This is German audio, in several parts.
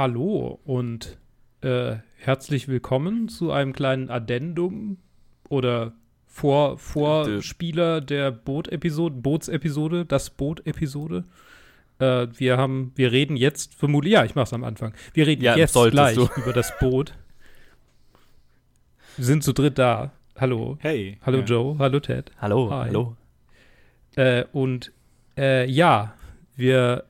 hallo und äh, herzlich willkommen zu einem kleinen Addendum oder Vor Vorspieler der Boot-Episode, Bootsepisode, das Boot-Episode. Äh, wir haben, wir reden jetzt vermutlich, ja, ich mach's am Anfang. Wir reden Ja, jetzt gleich du. über das Boot. Wir sind zu dritt da. Hallo. Hey. Hallo ja. Joe, hallo Ted. Hallo, Hi. hallo. Äh, und äh, ja, wir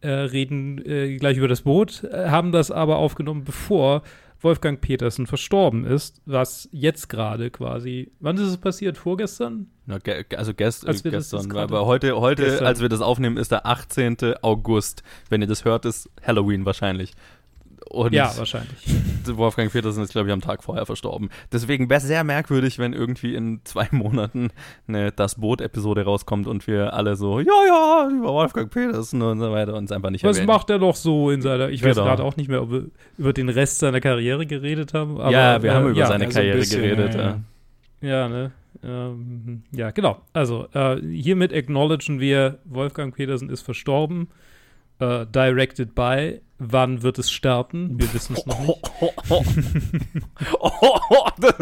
äh, reden äh, gleich über das Boot, äh, haben das aber aufgenommen, bevor Wolfgang Petersen verstorben ist, was jetzt gerade quasi, wann ist es passiert? Vorgestern? Na, ge also gest Als gestern, aber heute, heute Gestern. als wir das aufnehmen, ist der 18. August. Wenn ihr das hört, ist Halloween wahrscheinlich. Und ja, wahrscheinlich. Wolfgang Petersen ist, glaube ich, am Tag vorher verstorben. Deswegen wäre es sehr merkwürdig, wenn irgendwie in zwei Monaten eine Das Boot-Episode rauskommt und wir alle so, ja, ja, über Wolfgang Petersen und so weiter uns einfach nicht Was erwähnen. macht er doch so in seiner, ich weiß Genau. gerade auch nicht mehr, ob wir über den Rest seiner Karriere geredet haben. Aber, ja, wir äh, haben über ja, seine ja, so ein Karriere bisschen, geredet. ja, Ja, ja. Ja, ne? Ähm, ja, genau. Also, äh, hiermit acknowledgen wir, Wolfgang Petersen ist verstorben. Äh, directed by. Wann wird es starten? Wir wissen es noch nicht. Oh, oh, oh, oh, das,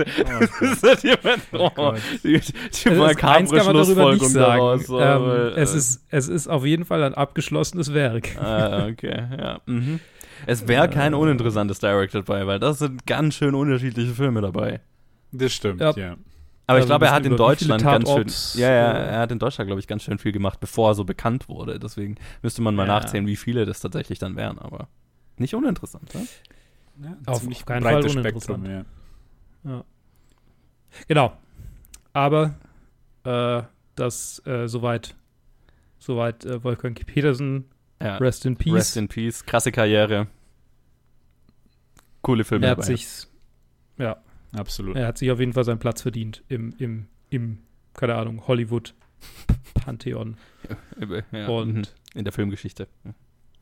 das ist jemand, oh, Gott. die, die Also, eins kann man darüber nicht Schlussfolgerung sagen. daraus, ähm, es, ist, es ist auf jeden Fall ein abgeschlossenes Werk. Ah, okay, ja. Mhm. Es wäre kein uninteressantes Directed bei, weil das sind ganz schön unterschiedliche Filme dabei. Das stimmt, Ja. ja. Aber ich Also glaube, er hat in Deutschland ganz schön. Ja, ja, er hat in Deutschland, glaube ich, ganz schön viel gemacht, bevor er so bekannt wurde. Deswegen müsste man mal Ja. nachzählen, wie viele das tatsächlich dann wären, aber nicht uninteressant, ne? ja Auf ziemlich keinen Fall breites uninteressant. Spektrum, ja. Genau. Aber äh, das äh, soweit, soweit äh, Wolfgang Petersen, Ja. Rest in Peace. Rest in Peace, krasse Karriere. Coole Filme er hat dabei. sich, ja, Absolut. er hat sich auf jeden Fall seinen Platz verdient im, im, im keine Ahnung, Hollywood Pantheon Ja, Und- mhm. in der Filmgeschichte.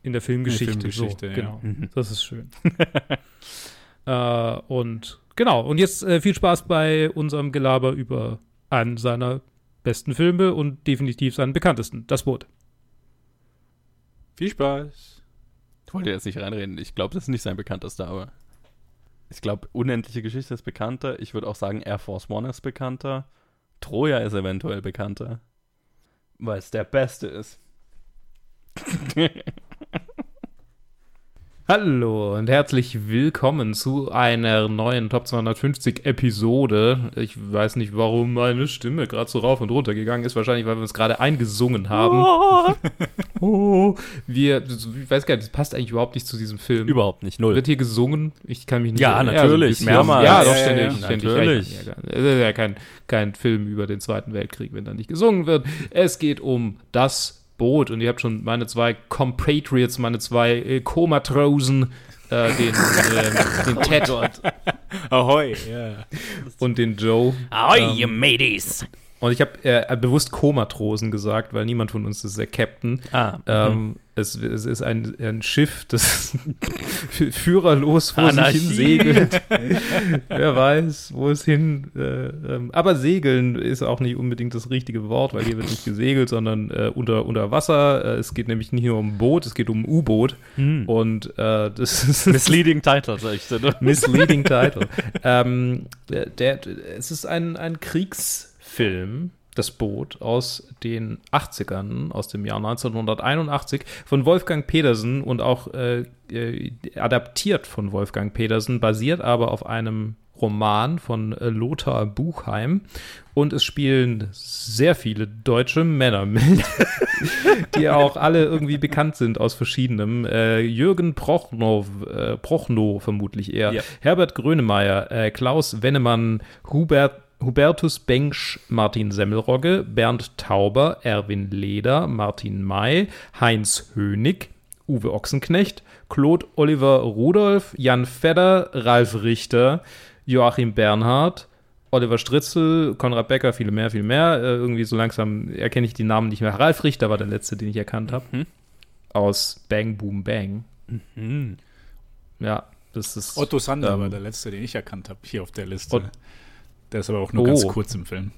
in der Filmgeschichte. Filmgeschichte, so, ja. genau. Mhm. Das ist schön. äh, und genau, und jetzt äh, viel Spaß bei unserem Gelaber über einen seiner besten Filme und definitiv seinen bekanntesten, Das Boot. Viel Spaß. Ich wollte jetzt nicht reinreden. Ich glaube, das ist nicht sein bekanntester, aber ich glaube, Unendliche Geschichte ist bekannter. Ich würde auch sagen, Air Force One ist bekannter. Troja ist eventuell bekannter. Weil es der beste ist. Hallo und herzlich willkommen zu einer neuen Top 250 Episode. Ich weiß nicht, warum meine Stimme gerade so rauf und runter gegangen ist. Wahrscheinlich, weil wir uns gerade eingesungen haben. Oh, wir, ich weiß gar nicht, das passt eigentlich überhaupt nicht zu diesem Film. Überhaupt nicht, null. Wird hier gesungen? Ich kann mich nicht Ja, erinnern. natürlich, so ein bisschen. mehrmals. Ja, doch, Ja, ja, ständig. ja. Natürlich. Ja, ja, Es ist ja kein, kein Film über den Zweiten Weltkrieg, wenn da nicht gesungen wird. Es geht um das Boot und ihr habt schon meine zwei Compatriots, meine zwei äh, Co-Matrosen, äh, den, ähm, den Ted Ahoi, ja. und den Joe. Ahoi, Ähm, you mateys! Und ich habe äh, bewusst Co-Matrosen gesagt, weil niemand von uns ist der Captain. Ah, Ähm, es, es ist ein, ein Schiff, das führerlos vor Anarchie. sich hin segelt. Wer weiß, wo es hin. Äh, ähm, aber segeln ist auch nicht unbedingt das richtige Wort, weil hier wird nicht gesegelt, sondern äh, unter, unter Wasser. Äh, es geht nämlich nicht nur um ein Boot, es geht um ein U-Boot. Hm. Und äh, das ist Misleading Title, sag ich dir. Misleading Title. ähm, der, der, es ist ein, ein Kriegsfilm, das Boot, aus den 80ern, aus dem Jahr 1981, von Wolfgang Petersen und auch äh, äh, adaptiert von Wolfgang Petersen, basiert aber auf einem Roman von äh, Lothar Buchheim. Und es spielen sehr viele deutsche Männer mit, die auch alle irgendwie bekannt sind aus verschiedenem. Äh, Jürgen Prochnow, äh, Prochnow vermutlich eher. Ja. Herbert Grönemeyer, äh, Klaus Wennemann, Hubert, Hubertus Bengsch, Martin Semmelrogge, Bernd Tauber, Erwin Leder, Martin May, Heinz Hönig, Uwe Ochsenknecht, Claude Oliver Rudolph, Jan Fedder, Ralf Richter, Joachim Bernhard, Oliver Stritzel, Konrad Becker, viele mehr, viel mehr. Äh, irgendwie so langsam erkenne ich die Namen nicht mehr. Ralf Richter war der letzte, den ich erkannt habe. Mhm. Aus Bang Boom Bang. Hm. Ja, das ist. Otto Sander Ähm, war der letzte, den ich erkannt habe, hier auf der Liste. Ot- der ist aber auch nur Oh. ganz kurz im Film.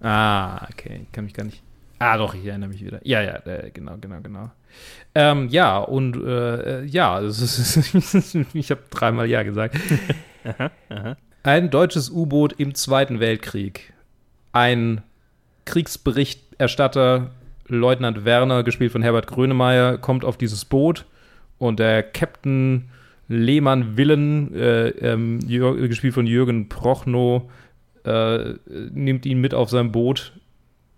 Ah, okay. Ich kann mich gar nicht. Ah, doch, ich erinnere mich wieder. Ja, ja, äh, genau, genau, genau. Ähm, ja, und äh, ja, ich habe dreimal Ja gesagt. Ein deutsches U-Boot im Zweiten Weltkrieg. Ein Kriegsberichterstatter, Leutnant Werner, gespielt von Herbert Grönemeyer, kommt auf dieses Boot und der Captain Lehmann Willen, äh, ähm, gespielt von Jürgen Prochnow, äh, nimmt ihn mit auf sein Boot,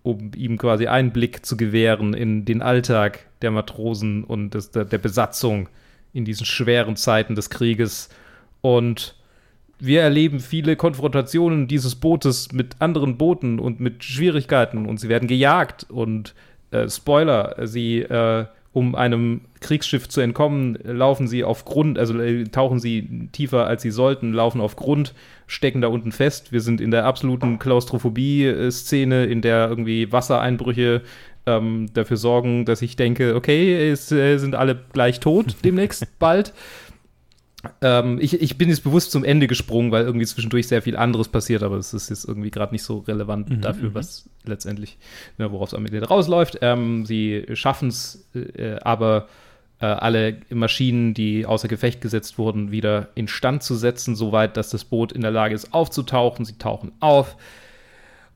um ihm quasi Einblick zu gewähren in den Alltag der Matrosen und des, der, der Besatzung in diesen schweren Zeiten des Krieges. Und wir erleben viele Konfrontationen dieses Bootes mit anderen Booten und mit Schwierigkeiten und sie werden gejagt und äh, Spoiler, sie äh, um einem Kriegsschiff zu entkommen, laufen sie auf Grund, also äh, tauchen sie tiefer als sie sollten, laufen auf Grund, stecken da unten fest. Wir sind in der absoluten Klaustrophobie-Szene, in der irgendwie Wassereinbrüche ähm, dafür sorgen, dass ich denke, okay, es äh, sind alle gleich tot demnächst bald. Ähm, ich, ich, bin jetzt bewusst zum Ende gesprungen, weil irgendwie zwischendurch sehr viel anderes passiert, aber es ist jetzt irgendwie gerade nicht so relevant mhm, dafür, mhm. was letztendlich, ne, worauf es am Ende rausläuft. Ähm, sie schaffen es äh, aber, äh, alle Maschinen, die außer Gefecht gesetzt wurden, wieder instand zu setzen, soweit, dass das Boot in der Lage ist, aufzutauchen. Sie tauchen auf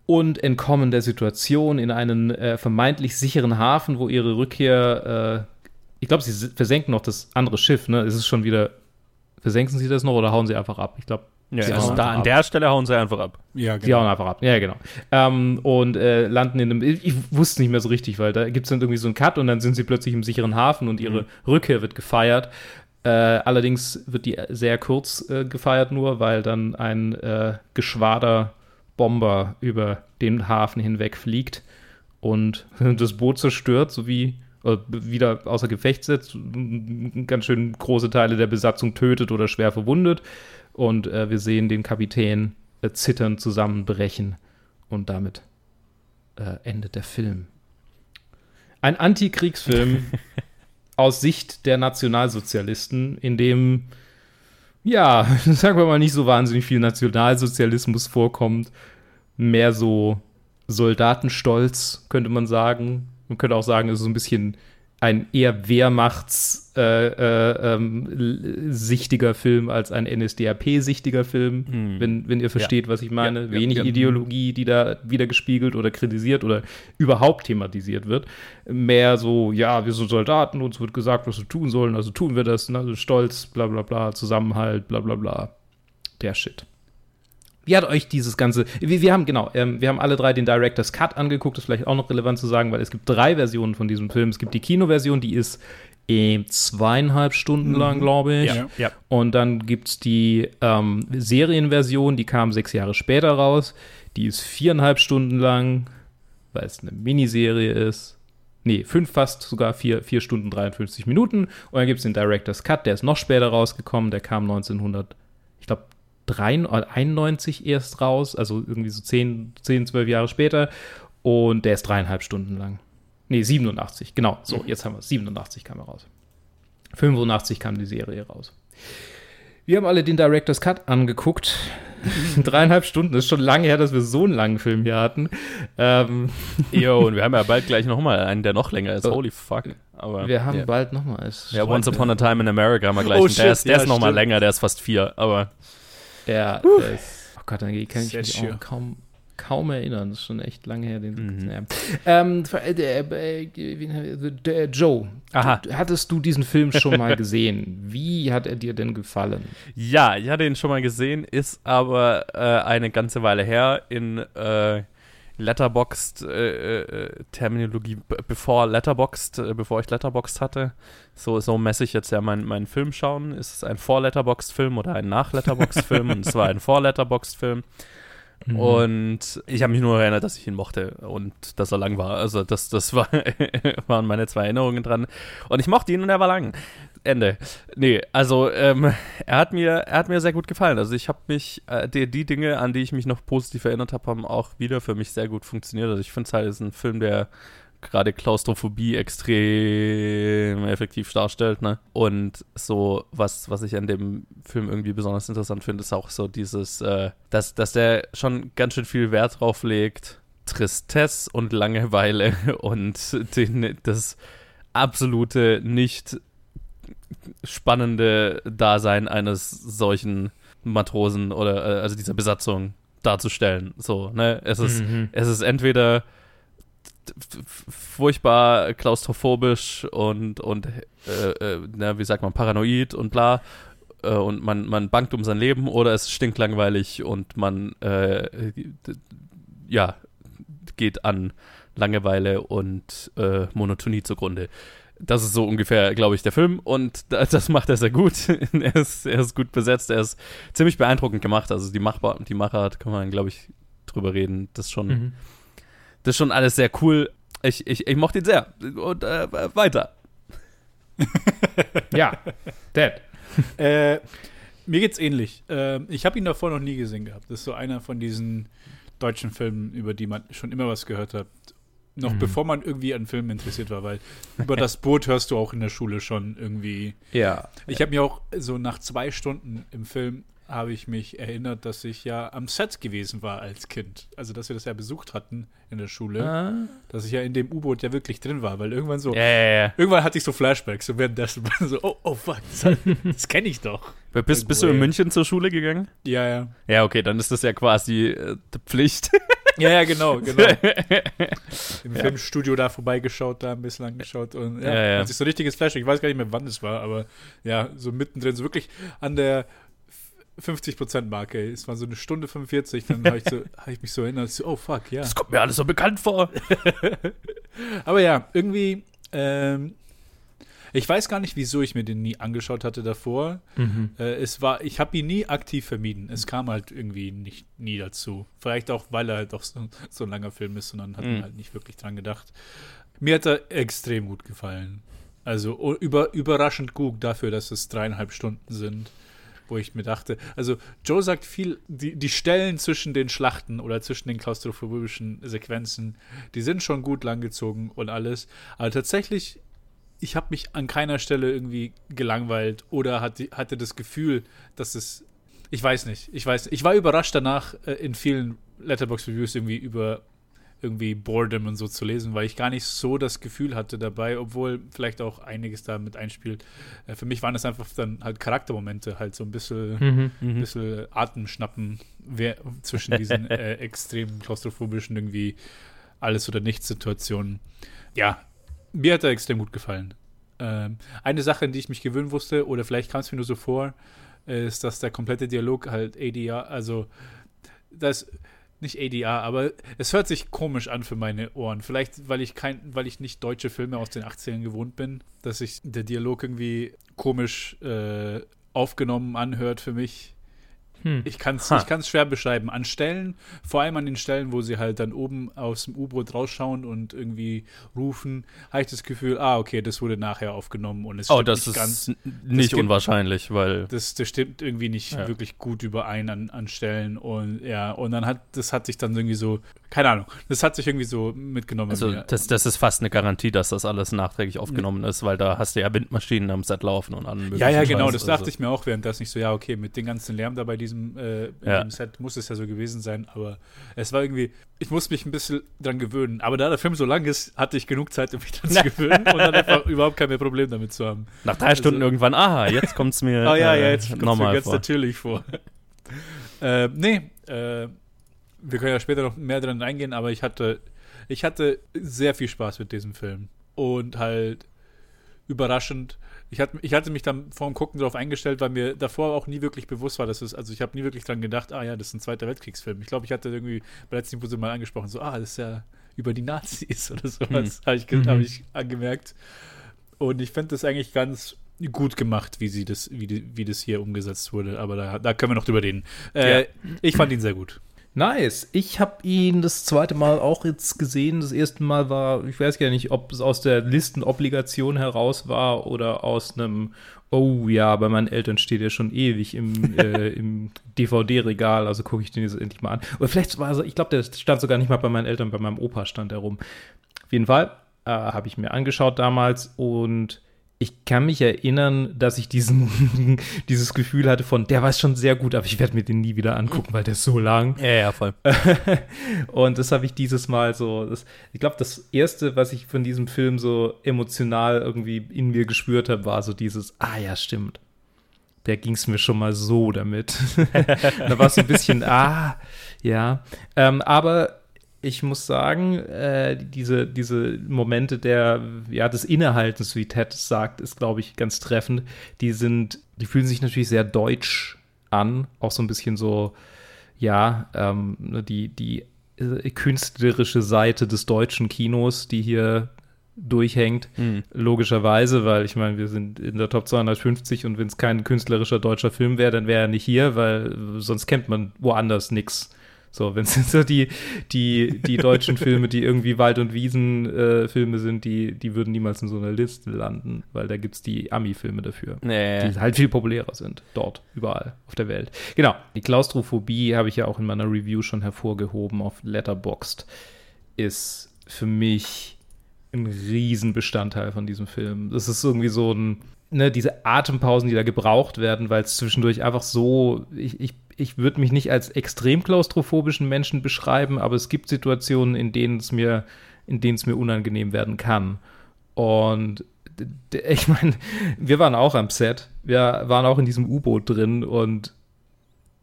und entkommen der Situation in einen äh, vermeintlich sicheren Hafen, wo ihre Rückkehr, äh, ich glaube, sie versenken noch das andere Schiff, ne? Es ist schon wieder Versenken sie das noch oder hauen sie einfach ab? Ich glaube, ja, also da an ab. der Stelle hauen sie einfach ab. Ja, genau. Die hauen einfach ab. Ja, genau. Ähm, und äh, landen in einem. Ich wusste nicht mehr so richtig, weil da gibt es dann irgendwie so einen Cut und dann sind sie plötzlich im sicheren Hafen und ihre mhm. Rückkehr wird gefeiert. Äh, allerdings wird die sehr kurz äh, gefeiert, nur weil dann ein äh, Geschwader Bomber über den Hafen hinweg fliegt und das Boot zerstört, sowie wieder außer Gefecht setzt, ganz schön große Teile der Besatzung tötet oder schwer verwundet. Und äh, wir sehen den Kapitän äh, zittern zusammenbrechen. Und damit äh, endet der Film. Ein Antikriegsfilm aus Sicht der Nationalsozialisten, in dem, ja, sagen wir mal, nicht so wahnsinnig viel Nationalsozialismus vorkommt. Mehr so Soldatenstolz, könnte man sagen, man könnte auch sagen, es ist so ein bisschen ein eher Wehrmachts-sichtiger äh, äh, ähm, Film als ein NSDAP-sichtiger Film, hm. wenn, wenn ihr versteht, ja. was ich meine. Ja, Wenig ja, Ideologie, die da wieder gespiegelt oder kritisiert oder überhaupt thematisiert wird. Mehr so, ja, wir sind Soldaten, uns wird gesagt, was wir tun sollen, also tun wir das, ne? Stolz, bla bla bla, Zusammenhalt, bla bla bla. Der Shit. Wie hat euch dieses ganze. Wir, wir haben, genau, ähm, wir haben alle drei den Director's Cut angeguckt, das ist vielleicht auch noch relevant zu sagen, weil es gibt drei Versionen von diesem Film. Es gibt die Kinoversion, die ist äh, zweieinhalb Stunden lang, mhm. glaube ich. Ja, ja. Und dann gibt es die ähm, Serienversion, die kam sechs Jahre später raus. Die ist viereinhalb Stunden lang, weil es eine Miniserie ist. Nee, fünf fast, sogar vier, vier Stunden 53 Minuten. Und dann gibt es den Director's Cut, der ist noch später rausgekommen, der kam 1900, ich glaube 91 erst raus, also irgendwie so 10, 10, 12 Jahre später. Und der ist dreieinhalb Stunden lang. Nee, 87, genau. So, mhm. jetzt haben wir es. 87 kam er raus. 85 kam die Serie raus. Wir haben alle den Director's Cut angeguckt. Dreieinhalb Stunden, das ist schon lange her, dass wir so einen langen Film hier hatten. Ähm. Jo, und wir haben ja bald gleich nochmal einen, der noch länger ist. Oh. Holy fuck. Aber, wir haben yeah. bald nochmal. Ja, Once Upon a Time in America haben wir gleich. Oh, einen. der ist, der ja, ist nochmal länger, der ist fast vier, aber. Der, uh. ist, oh Gott, dann kann ich mich auch kaum, kaum erinnern. Das ist schon echt lange her. Den, mhm. ja. ähm, der, der, der, Joe, Aha. Du, hattest du diesen Film schon mal gesehen? Wie hat er dir denn gefallen? Ja, ich hatte ihn schon mal gesehen, ist aber äh, eine ganze Weile her in äh, Letterboxd äh, äh, Terminologie, bevor Letterboxd, äh, bevor ich Letterboxd hatte. So, so messe ich jetzt ja meinen mein Film schauen. Ist es ein Vor-Letterboxd-Film oder ein Nach-Letterboxd-Film? und es war ein Vor-Letterboxd-Film. Mhm. Und ich habe mich nur erinnert, dass ich ihn mochte und dass er lang war. Also das, das war, waren meine zwei Erinnerungen dran. Und ich mochte ihn und er war lang. Ende. Nee, also ähm, er hat mir, er hat mir sehr gut gefallen. Also ich habe mich, äh, die, die Dinge, an die ich mich noch positiv erinnert habe, haben auch wieder für mich sehr gut funktioniert. Also ich finde es halt, ist ein Film, der gerade Klaustrophobie extrem effektiv darstellt, ne? Und so, was, was ich an dem Film irgendwie besonders interessant finde, ist auch so dieses, äh, dass, dass der schon ganz schön viel Wert drauf legt, Tristesse und Langeweile und den, das absolute nicht spannende Dasein eines solchen Matrosen oder äh, also dieser Besatzung darzustellen. So, ne? Es ist, Mhm. es ist entweder furchtbar klaustrophobisch und, und äh, äh, na, wie sagt man, paranoid und bla. Äh, und man, man bangt um sein Leben oder es ist stinklangweilig und man äh, ja, geht an Langeweile und Monotonie zugrunde. Das ist so ungefähr, glaube ich, der Film und da- das macht er sehr gut. er, ist, er ist gut besetzt, er ist ziemlich beeindruckend gemacht. Also die, Machbar die Machart kann man, glaube ich, drüber reden. Das ist schon, Mhm. das ist schon alles sehr cool. Ich, ich, ich mochte ihn sehr. Und äh, weiter. Ja, Dad. Äh, mir geht's ähnlich. Ähm, ich habe ihn davor noch nie gesehen gehabt. Das ist so einer von diesen deutschen Filmen, über die man schon immer was gehört hat. Noch Mhm. bevor man irgendwie an Filmen interessiert war, weil über das Boot hörst du auch in der Schule schon irgendwie. Ja. Ich habe mir auch so nach zwei Stunden im Film habe ich mich erinnert, dass ich ja am Set gewesen war als Kind. Also, dass wir das ja besucht hatten in der Schule. Ah. Dass ich ja in dem U-Boot ja wirklich drin war, weil irgendwann so, Ja, ja, ja. irgendwann hatte ich so Flashbacks so währenddessen so, oh, oh fuck, das, das kenne ich doch. Bist, bist du in München zur Schule gegangen? Ja, ja. Ja, okay, dann ist das ja quasi äh, die Pflicht. Ja, ja, genau, genau. Im Filmstudio da vorbeigeschaut, da ein bisschen angeschaut und ja, Ja, ja. hat sich so ein richtiges Flash. Ich weiß gar nicht mehr, wann es war, aber ja, so mittendrin, so wirklich an der 50%-Marke. Es war so eine Stunde 45, dann habe ich, so, hab ich mich so erinnert, so, oh fuck, ja. Das kommt mir alles so bekannt vor. Aber ja, irgendwie, ähm, ich weiß gar nicht, wieso ich mir den nie angeschaut hatte davor. Mhm. Äh, es war, ich habe ihn nie aktiv vermieden. Es kam halt irgendwie nicht nie dazu. Vielleicht auch, weil er halt auch so, so ein langer Film ist und dann hat Mhm. man halt nicht wirklich dran gedacht. Mir hat er extrem gut gefallen. Also über, überraschend gut dafür, dass es dreieinhalb Stunden sind. Wo ich mir dachte, also Joe sagt viel, die, die Stellen zwischen den Schlachten oder zwischen den klaustrophobischen Sequenzen, die sind schon gut langgezogen und alles. Aber tatsächlich ich habe mich an keiner Stelle irgendwie gelangweilt oder hatte, hatte das Gefühl, dass es. Ich weiß nicht. Ich weiß. Ich war überrascht danach äh, in vielen Letterbox Reviews irgendwie über irgendwie Boredom und so zu lesen, weil ich gar nicht so das Gefühl hatte dabei, obwohl vielleicht auch einiges da mit einspielt. Äh, für mich waren es einfach dann halt Charaktermomente, halt so ein bisschen, Mhm. ein bisschen Atemschnappen wer, zwischen diesen äh, extrem klaustrophobischen irgendwie alles oder nichts Situationen. Ja, mir hat er extrem gut gefallen. Ähm, eine Sache, an die ich mich gewöhnen wusste, oder vielleicht kam es mir nur so vor, ist, dass der komplette Dialog halt ADR, also das nicht ADR, aber es hört sich komisch an für meine Ohren. Vielleicht, weil ich kein, weil ich nicht deutsche Filme aus den 80ern gewohnt bin, dass sich der Dialog irgendwie komisch äh, aufgenommen anhört für mich. Hm. Ich kann es schwer beschreiben. An Stellen, vor allem an den Stellen, wo sie halt dann oben aus dem U-Boot rausschauen und irgendwie rufen, habe ich das Gefühl, ah, okay, das wurde nachher aufgenommen und es Oh, stimmt das nicht ist ganz. nicht stimmt- unwahrscheinlich, weil Das, das stimmt irgendwie nicht Ja. wirklich gut überein an, an Stellen und ja, und dann hat, das hat sich dann irgendwie so, keine Ahnung, das hat sich irgendwie so mitgenommen. also das, das ist fast eine Garantie, dass das alles nachträglich aufgenommen ist, weil da hast du ja Windmaschinen am Set laufen und an ja, ja, genau, Scheiß, das also. dachte ich mir auch währenddessen nicht so, ja, okay, mit dem ganzen Lärm da bei diesem äh, in Ja. Set muss es ja so gewesen sein, aber es war irgendwie, ich muss mich ein bisschen dran gewöhnen, aber da der Film so lang ist, hatte ich genug Zeit, um mich dran zu gewöhnen und dann einfach überhaupt kein mehr Problem damit zu haben. Nach drei Stunden irgendwann, aha, jetzt kommt es mir Oh ja, äh, ja, jetzt kommt mir ganz vor. natürlich vor. äh, nee, äh, wir können ja später noch mehr dran eingehen, aber ich hatte, ich hatte sehr viel Spaß mit diesem Film. Und halt überraschend, ich hatte, ich hatte mich dann vor dem Gucken darauf eingestellt, weil mir davor auch nie wirklich bewusst war, dass es, also ich habe nie wirklich dran gedacht, ah ja, das ist ein Zweiter Weltkriegsfilm. Ich glaube, ich hatte irgendwie bei letzten Episode mal angesprochen, so, ah, das ist ja über die Nazis oder sowas, habe ich, ge- Mhm. hab ich angemerkt. Und ich finde das eigentlich ganz gut gemacht, wie sie das, wie, die, wie das hier umgesetzt wurde. Aber da, da können wir noch drüber reden. Äh, Ich fand ihn sehr gut. Nice. Ich habe ihn das zweite Mal auch jetzt gesehen. Das erste Mal war, ich weiß gar nicht, ob es aus der Listenobligation heraus war oder aus einem, oh ja, bei meinen Eltern steht er schon ewig im, äh, im DVD-Regal, also gucke ich den jetzt endlich mal an. Oder vielleicht war er, ich glaube, der stand sogar nicht mal bei meinen Eltern, bei meinem Opa stand er rum. Auf jeden Fall äh, habe ich mir angeschaut damals und ich kann mich erinnern, dass ich diesen, dieses Gefühl hatte von, der weiß schon sehr gut, aber ich werde mir den nie wieder angucken, weil der ist so lang. Ja, ja, voll. und das habe ich dieses Mal so, das, ich glaube, das erste, was ich von diesem Film so emotional irgendwie in mir gespürt habe, war so dieses, ah ja, stimmt. Der ging es mir schon mal so damit. da war es so ein bisschen, ah, ja. Ähm, aber ich muss sagen, äh, diese, diese Momente der, ja, des Innehaltens, wie Ted sagt, ist, glaube ich, ganz treffend. Die sind, die fühlen sich natürlich sehr deutsch an, auch so ein bisschen so, ja, ähm, ne, die, die äh, künstlerische Seite des deutschen Kinos, die hier durchhängt, Mhm. logischerweise, weil ich meine, wir sind in der Top 250 und wenn es kein künstlerischer deutscher Film wäre, dann wäre er nicht hier, weil sonst kennt man woanders nichts. So, wenn es so die, die, die deutschen Filme, die irgendwie Wald- und Wiesen-Filme äh, sind, die, die würden niemals in so einer Liste landen, weil da gibt es die Ami-Filme dafür Nee. die halt viel populärer sind, dort, überall auf der Welt. Genau, die Klaustrophobie habe ich ja auch in meiner Review schon hervorgehoben auf Letterboxd, ist für mich ein Riesenbestandteil von diesem Film. Das ist irgendwie so ein, ne, diese Atempausen, die da gebraucht werden, weil es zwischendurch einfach so, ich, ich, ich würde mich nicht als extrem klaustrophobischen Menschen beschreiben, aber es gibt Situationen, in denen es mir, in denen es mir unangenehm werden kann. Und ich meine, wir waren auch am Set. Wir waren auch in diesem U-Boot drin und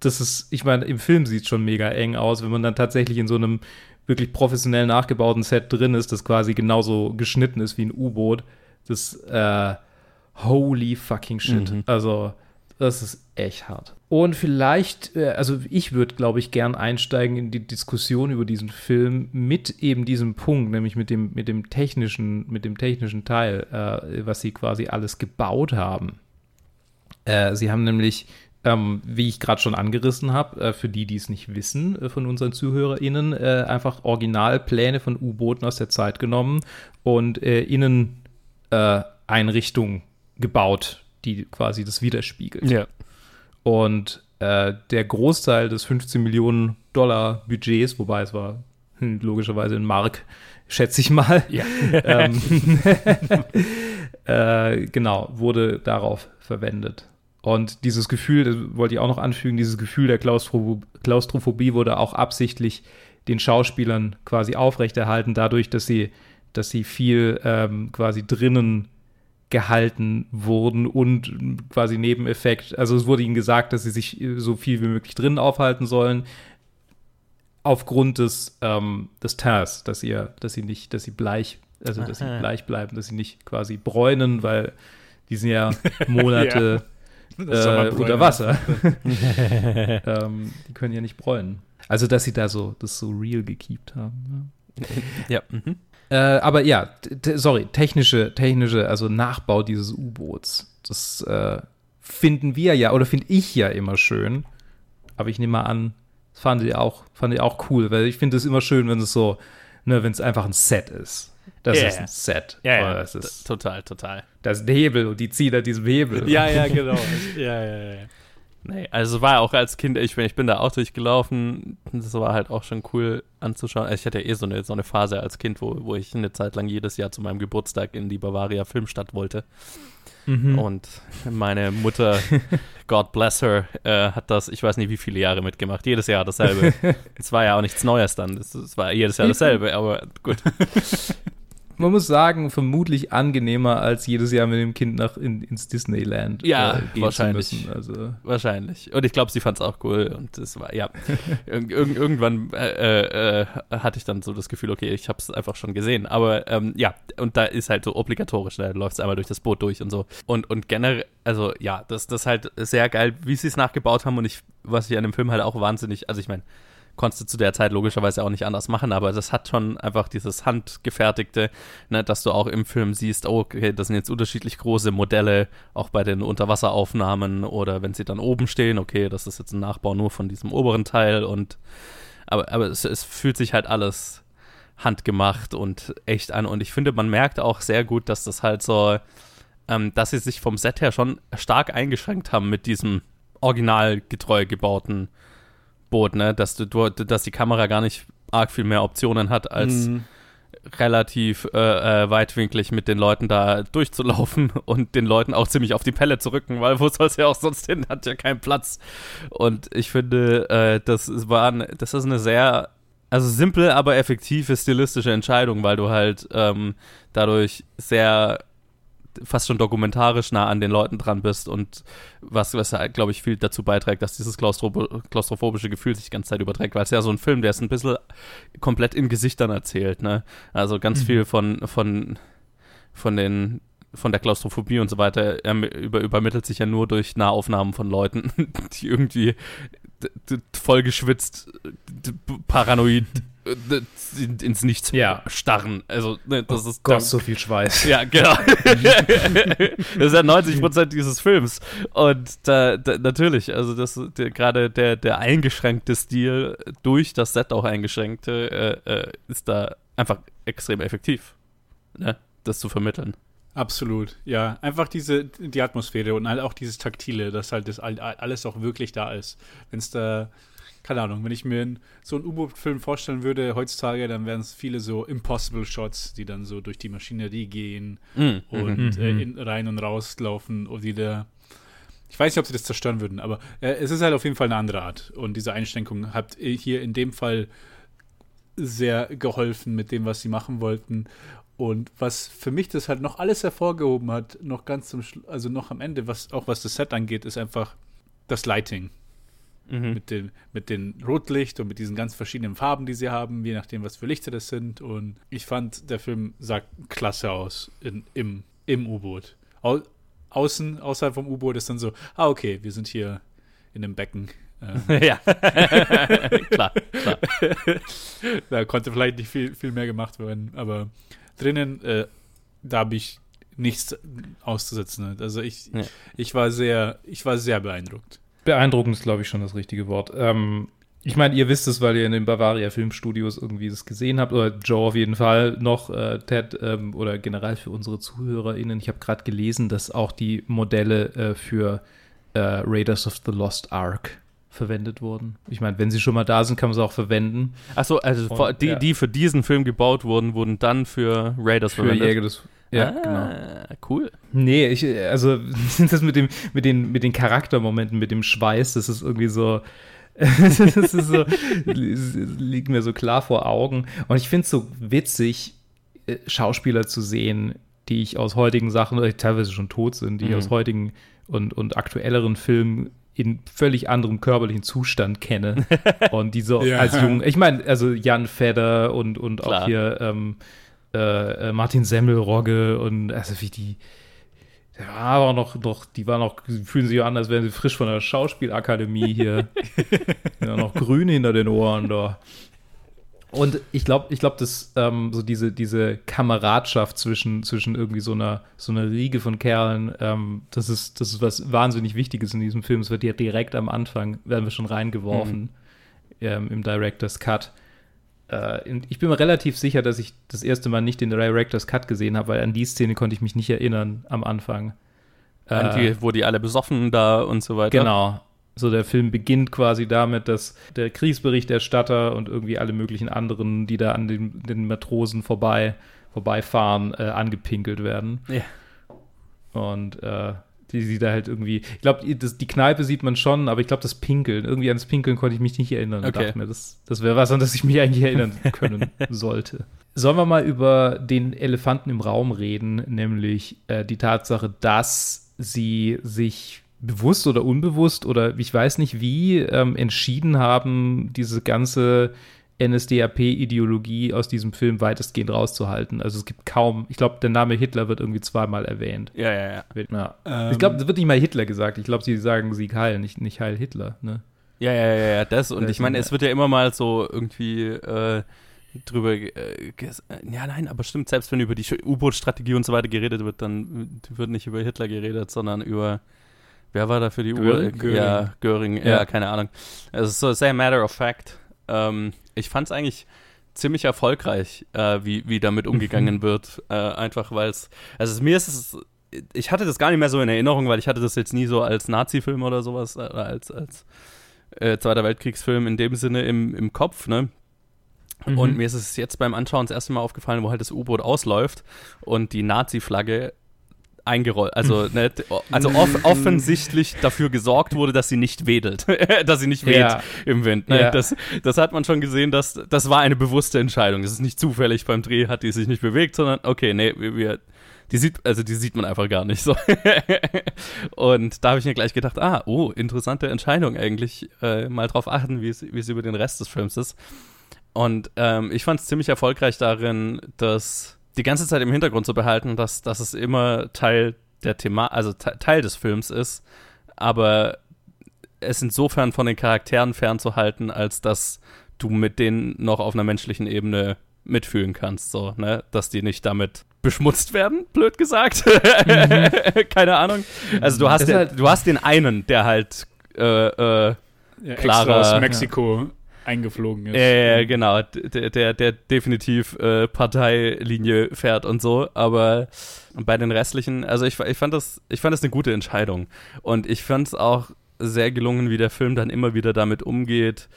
das ist, ich meine, im Film sieht es schon mega eng aus, wenn man dann tatsächlich in so einem wirklich professionell nachgebauten Set drin ist, das quasi genauso geschnitten ist wie ein U-Boot. Das, äh, holy fucking shit. Mhm. Also, das ist echt hart. Und vielleicht, äh, also ich würde, glaube ich, gern einsteigen in die Diskussion über diesen Film mit eben diesem Punkt, nämlich mit dem, mit dem technischen, mit dem technischen Teil, äh, was sie quasi alles gebaut haben. Äh, sie haben nämlich, ähm, wie ich gerade schon angerissen habe, äh, für die, die es nicht wissen, äh, von unseren ZuhörerInnen, äh, einfach Originalpläne von U-Booten aus der Zeit genommen und Inneneinrichtungen gebaut, die quasi das widerspiegelt. Ja. Und äh, der Großteil des 15 Millionen Dollar Budgets, wobei es war hm, logischerweise in Mark, schätze ich mal, ähm, äh, genau, wurde darauf verwendet. Und dieses Gefühl, das wollte ich auch noch anfügen, dieses Gefühl der Klaustro Klaustrophobie wurde auch absichtlich den Schauspielern quasi aufrechterhalten, dadurch, dass sie, dass sie viel ähm, quasi drinnen gehalten wurden und quasi Nebeneffekt, also es wurde ihnen gesagt, dass sie sich so viel wie möglich drinnen aufhalten sollen, aufgrund des, ähm, des Ters, dass ihr, dass sie nicht, dass sie bleich, also dass sie Aha. bleich bleiben, dass sie nicht quasi bräunen, weil die sind ja Monate man äh, unter. Wasser. ähm, die können ja nicht bräunen. Also, dass sie da so, das so real gekeept haben. Ja. Mhm. Äh, aber ja, sorry, technische, technische, also Nachbau dieses U-Boots. Das äh, finden wir ja, oder finde ich ja immer schön. Aber ich nehme mal an, das fand ihr auch, fand ihr auch cool, weil ich finde es immer schön, wenn es so, ne, wenn es einfach ein Set ist. Das Ja, ist ein Set. Ja, ja. Das ist, Total, total. das ist ein Hebel und die ziehen an diesem Hebel. Ja, ja, genau. ja, ja, ja. Nee, also war auch als Kind, ich bin, ich bin da auch durchgelaufen. Das war halt auch schon cool anzuschauen. Also ich hatte ja eh so eine, so eine Phase als Kind, wo, wo ich eine Zeit lang jedes Jahr zu meinem Geburtstag in die Bavaria Filmstadt wollte. Mhm. Und meine Mutter, God bless her, äh, hat das, ich weiß nicht wie viele Jahre mitgemacht. Jedes Jahr dasselbe. Es war ja auch nichts Neues dann. Es es war jedes Jahr dasselbe, aber gut. Man muss sagen, vermutlich angenehmer als jedes Jahr mit dem Kind nach in, ins Disneyland äh, Ja, gehen wahrscheinlich. Also Wahrscheinlich. Und ich glaube, sie fand es auch cool. Und es war, ja. Ir irg irgendwann äh, äh, hatte ich dann so das Gefühl, okay, ich habe es einfach schon gesehen. Aber ähm, ja, und da ist halt so obligatorisch, da läuft es einmal durch das Boot durch und so. Und, und generell, also ja, das, das ist halt sehr geil, wie sie es nachgebaut haben. Und ich, was ich an dem Film halt auch wahnsinnig, also ich meine, konntest du zu der Zeit logischerweise auch nicht anders machen, aber das hat schon einfach dieses handgefertigte, ne, dass du auch im Film siehst, oh, okay, das sind jetzt unterschiedlich große Modelle, auch bei den Unterwasseraufnahmen oder wenn sie dann oben stehen, okay, das ist jetzt ein Nachbau nur von diesem oberen Teil und aber, aber es, es fühlt sich halt alles handgemacht und echt an und ich finde, man merkt auch sehr gut, dass das halt so, ähm, dass sie sich vom Set her schon stark eingeschränkt haben mit diesem originalgetreu gebauten Boot, ne? Dass du, du, dass die Kamera gar nicht arg viel mehr Optionen hat als Mhm. relativ äh, äh, weitwinklig mit den Leuten da durchzulaufen und den Leuten auch ziemlich auf die Pelle zu rücken, weil wo soll es ja auch sonst hin, hat ja keinen Platz. Und ich finde, äh, das war, das ist eine sehr, also simple, aber effektive stilistische Entscheidung, weil du halt ähm, dadurch sehr fast schon dokumentarisch nah an den Leuten dran bist und was, was ja, glaube ich, viel dazu beiträgt, dass dieses klaustrophobische Gefühl sich die ganze Zeit überträgt, weil es ja so ein Film, der ist ein bisschen komplett in Gesichtern erzählt, ne? Also ganz mhm. viel von, von, von den von der Klaustrophobie und so weiter über, übermittelt sich ja nur durch Nahaufnahmen von Leuten, die irgendwie voll geschwitzt, paranoid ins Nichts ja. starren. Also, ne, das oh ist. Gott, so viel Schweiß. Ja, genau. das ist ja 90 Prozent dieses Films. Und da, da natürlich, also das gerade der, der eingeschränkte Stil durch das Set auch eingeschränkte äh, äh, ist da einfach extrem effektiv, ne, das zu vermitteln. Absolut, ja. Einfach diese, die Atmosphäre und halt auch dieses Taktile, dass halt das alles auch wirklich da ist. Wenn es da keine Ahnung, wenn ich mir so einen U-Boot-Film vorstellen würde heutzutage, dann wären es viele so Impossible Shots, die dann so durch die Maschinerie gehen mm, und mm, äh, in, rein und raus laufen und wieder. Ich weiß nicht, ob sie das zerstören würden, aber äh, es ist halt auf jeden Fall eine andere Art. Und diese Einschränkung hat hier in dem Fall sehr geholfen mit dem, was sie machen wollten. Und was für mich das halt noch alles hervorgehoben hat, noch ganz zum Schluss, also noch am Ende, was auch was das Set angeht, ist einfach das Lighting. Mhm. Mit, den, mit den Rotlicht und mit diesen ganz verschiedenen Farben, die sie haben, je nachdem, was für Lichter das sind. Und ich fand, der Film sah klasse aus in, im, im U-Boot. Au, außen, außerhalb vom U-Boot ist dann so, ah, okay, wir sind hier in einem Becken. Ähm, ja, klar, klar. da konnte vielleicht nicht viel, viel mehr gemacht werden, aber drinnen, äh, da habe ich nichts auszusetzen. Also ich, ja. ich war sehr, ich war sehr beeindruckt. Beeindruckend ist, glaube ich, schon das richtige Wort. Ähm, ich meine, ihr wisst es, weil ihr in den Bavaria Filmstudios irgendwie das gesehen habt, oder Joe auf jeden Fall noch, äh, Ted, ähm, oder generell für unsere ZuhörerInnen. Ich habe gerade gelesen, dass auch die Modelle äh, für äh, Raiders of the Lost Ark verwendet wurden. Ich meine, wenn sie schon mal da sind, kann man sie auch verwenden. Achso, also Und, die, ja. die für diesen Film gebaut wurden, wurden dann für Raiders für verwendet. Jäger des ja, ah, genau. Cool. Nee, ich, also das mit dem, mit den, mit den Charaktermomenten, mit dem Schweiß, das ist irgendwie so. das ist so, liegt mir so klar vor Augen. Und ich finde es so witzig, äh, Schauspieler zu sehen, die ich aus heutigen Sachen, die teilweise schon tot sind, die mhm. ich aus heutigen und, und aktuelleren Filmen in völlig anderem körperlichen Zustand kenne. und die so ja. als jung, ich meine, also Jan Fedder und, und auch hier ähm, äh, äh, Martin Semmelrogge und also wie die, war aber noch, noch, die waren noch, fühlen sich an, als wären sie frisch von der Schauspielakademie hier. ja, noch grün hinter den Ohren da. Und ich glaube, ich glaube, dass ähm, so diese, diese Kameradschaft zwischen, zwischen irgendwie so einer, so einer Riege von Kerlen, ähm, das ist, das ist was wahnsinnig Wichtiges in diesem Film. Es wird ja direkt am Anfang, werden wir schon reingeworfen mhm. ähm, im Director's Cut äh, ich bin mir relativ sicher, dass ich das erste Mal nicht den Director's Cut gesehen habe, weil an die Szene konnte ich mich nicht erinnern am Anfang. An die, äh, wo die alle besoffen da und so weiter. Genau. So der Film beginnt quasi damit, dass der Kriegsberichterstatter und irgendwie alle möglichen anderen, die da an den, den Matrosen vorbei, vorbeifahren, äh, angepinkelt werden. Ja. Und äh, die sie da halt irgendwie. Ich glaube, die Kneipe sieht man schon, aber ich glaube, das Pinkeln, irgendwie ans Pinkeln konnte ich mich nicht erinnern. Okay. Mir, das, das wäre was, an das ich mich eigentlich erinnern können sollte. Sollen wir mal über den Elefanten im Raum reden, nämlich äh, die Tatsache, dass sie sich bewusst oder unbewusst oder ich weiß nicht wie ähm, entschieden haben, diese ganze NSDAP-Ideologie aus diesem Film weitestgehend rauszuhalten. Also es gibt kaum, ich glaube, der Name Hitler wird irgendwie zweimal erwähnt. Ja, ja, ja. ja. Ähm, ich glaube, es wird nicht mal Hitler gesagt. Ich glaube, sie sagen Sieg Heil, nicht, nicht Heil Hitler. Ne? Ja, ja, ja, ja, das. Und das ich meine, es wird ja immer mal so irgendwie äh, drüber, äh, ja, nein, aber stimmt, selbst wenn über die U-Boot-Strategie und so weiter geredet wird, dann wird nicht über Hitler geredet, sondern über Wer war da für die Uhr? Göring. Ja, Göring, ja. ja, keine Ahnung. Es ist so sehr matter of fact. Ähm, ich fand es eigentlich ziemlich erfolgreich, äh, wie, wie damit umgegangen wird. Äh, einfach weil es, also mir ist es, ich hatte das gar nicht mehr so in Erinnerung, weil ich hatte das jetzt nie so als Nazi-Film oder sowas, äh, als, als äh, Zweiter Weltkriegsfilm in dem Sinne im, im Kopf, ne? Mhm. Und mir ist es jetzt beim Anschauen das erste Mal aufgefallen, wo halt das U-Boot ausläuft und die Nazi-Flagge eingerollt, also, ne, also off offensichtlich dafür gesorgt wurde, dass sie nicht wedelt, dass sie nicht weht Ja. im Wind. Ne? Ja. Das, das hat man schon gesehen, dass das war eine bewusste Entscheidung. Das ist nicht zufällig beim Dreh, hat die sich nicht bewegt, sondern okay, nee, wir, wir die sieht, also die sieht man einfach gar nicht so. und da habe ich mir gleich gedacht, ah, oh, interessante Entscheidung eigentlich, äh, mal drauf achten, wie es, es über den Rest des Films ist. Und ähm, ich fand es ziemlich erfolgreich darin, das die ganze Zeit im Hintergrund zu behalten, dass, dass es immer Teil der Thema, also te Teil des Films ist, aber es insofern von den Charakteren fernzuhalten, als dass du mit denen noch auf einer menschlichen Ebene mitfühlen kannst, so, ne, dass die nicht damit beschmutzt werden, blöd gesagt. Keine Ahnung. Also du hast, den, halt- du hast den einen, der halt äh, äh, Ja, Klarer- aus Mexiko eingeflogen ist. äh, genau, der, der, der definitiv äh, Parteilinie fährt und so, aber bei den restlichen, also ich, ich fand das, ich fand das eine gute Entscheidung. Und ich fand es auch sehr gelungen, wie der Film dann immer wieder damit umgeht,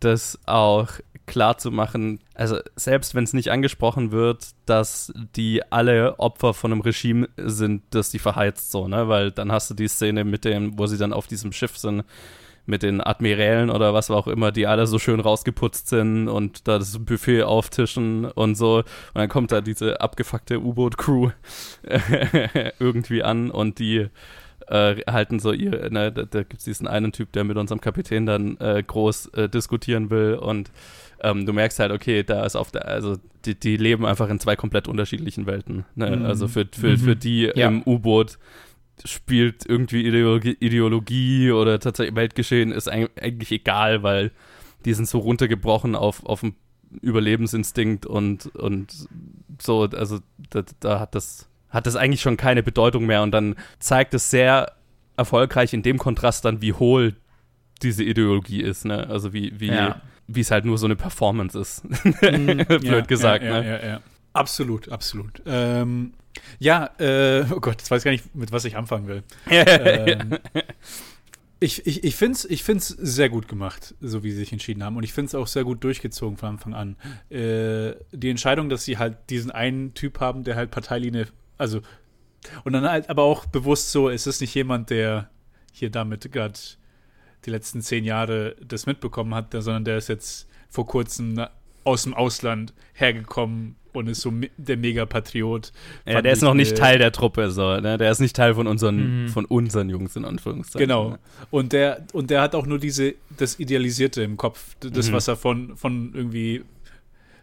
das auch klar zu machen, also selbst wenn es nicht angesprochen wird, dass die alle Opfer von einem Regime sind, das die verheizt so, ne? Weil dann hast du die Szene mit dem, wo sie dann auf diesem Schiff sind, mit den Admirälen oder was auch immer, die alle so schön rausgeputzt sind und da das Buffet auftischen und so. Und dann kommt da diese abgefuckte U-Boot-Crew irgendwie an und die äh, halten so ihr, ne, da, da gibt es diesen einen Typ, der mit unserem Kapitän dann äh, groß äh, diskutieren will und ähm, du merkst halt, okay, da ist auf der, also die, die leben einfach in zwei komplett unterschiedlichen Welten. Ne? Mhm. Also für, für, für die Ja. im U-Boot spielt irgendwie Ideologie, Ideologie oder tatsächlich Weltgeschehen ist eig- eigentlich egal, weil die sind so runtergebrochen auf, auf den Überlebensinstinkt und, und so, also da, da hat das hat das eigentlich schon keine Bedeutung mehr und dann zeigt es sehr erfolgreich in dem Kontrast dann, wie hohl diese Ideologie ist, ne? Also wie, wie, Ja. wie es halt nur so eine Performance ist. Mhm. Blöd Ja, gesagt, ja, ne? Absolut, absolut. Ähm, ja, äh, oh Gott, jetzt weiß ich gar nicht, mit was ich anfangen will. ähm, ich ich, ich finde es ich find's sehr gut gemacht, so wie sie sich entschieden haben. Und ich finde es auch sehr gut durchgezogen von Anfang an. Äh, die Entscheidung, dass sie halt diesen einen Typ haben, der halt Parteilinie, also, und dann halt aber auch bewusst so, es ist nicht jemand, der hier damit gerade die letzten zehn Jahre das mitbekommen hat, der- sondern der ist jetzt vor kurzem aus dem Ausland hergekommen und ist so der Mega-Patriot. Ja, der ist noch nicht Teil der Truppe, so, ne? Der ist nicht Teil von unseren, Mhm. von unseren Jungs, in Anführungszeichen. Genau. Ne? Und der, und der hat auch nur diese, das Idealisierte im Kopf, das, Mhm. was er von, von irgendwie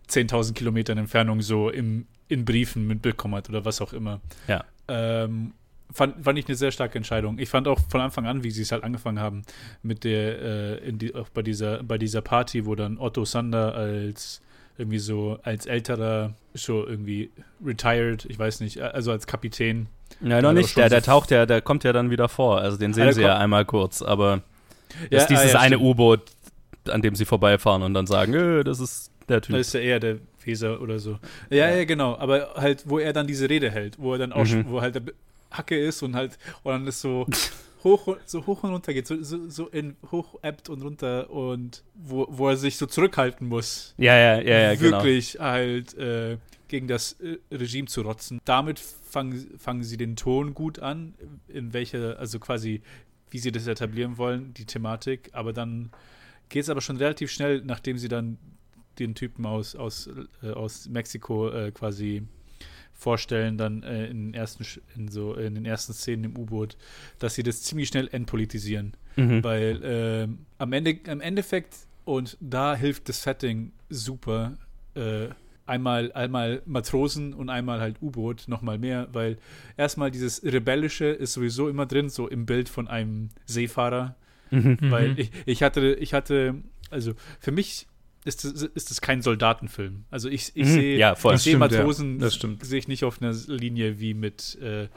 10.000 Kilometern Entfernung so im, in Briefen mitbekommen hat oder was auch immer. Ja. Ähm, fand, fand ich eine sehr starke Entscheidung. Ich fand auch von Anfang an, wie sie es halt angefangen haben, mit der, äh, in die, auch bei dieser, bei dieser Party, wo dann Otto Sander als irgendwie so als älterer, schon irgendwie retired, ich weiß nicht, also als Kapitän. Ja, noch nicht. Der, der taucht ja, der kommt ja dann wieder vor. Also den sehen der sie ja einmal kurz, aber das Ja, ist dieses ah, ja, eine. U-Boot, an dem sie vorbeifahren und dann sagen, äh, das ist der Typ. Da ist ja eher der Weser oder so. Ja, ja, genau. Aber halt, wo er dann diese Rede hält, wo er dann auch, Mhm. wo halt der Hacke ist und halt, und dann ist so hoch, so hoch und runter geht, so, so, so in hoch ebbt und runter und wo, wo er sich so zurückhalten muss, ja, ja, ja, ja, genau. wirklich halt äh, gegen das äh, Regime zu rotzen. Damit fangen, fangen sie den Ton gut an, in welcher, also quasi, wie sie das etablieren wollen, die Thematik, aber dann geht es aber schon relativ schnell, nachdem sie dann den Typen aus, aus, äh, aus Mexiko äh, quasi vorstellen, dann äh, in, den ersten, in, so, in den ersten Szenen im U-Boot, dass sie das ziemlich schnell entpolitisieren. Mhm. Weil ähm, am, Ende, am Endeffekt, und da hilft das Setting super, äh, einmal, einmal Matrosen und einmal halt U-Boot nochmal mehr, weil erstmal dieses Rebellische ist sowieso immer drin, so im Bild von einem Seefahrer, Mhm. weil Mhm. ich, ich hatte, ich hatte, also für mich ist das, ist das kein Soldatenfilm. Also ich, ich Mhm. sehe Ja, ich ja. Matrosen, stimmt. sehe ich nicht auf einer Linie wie mit äh,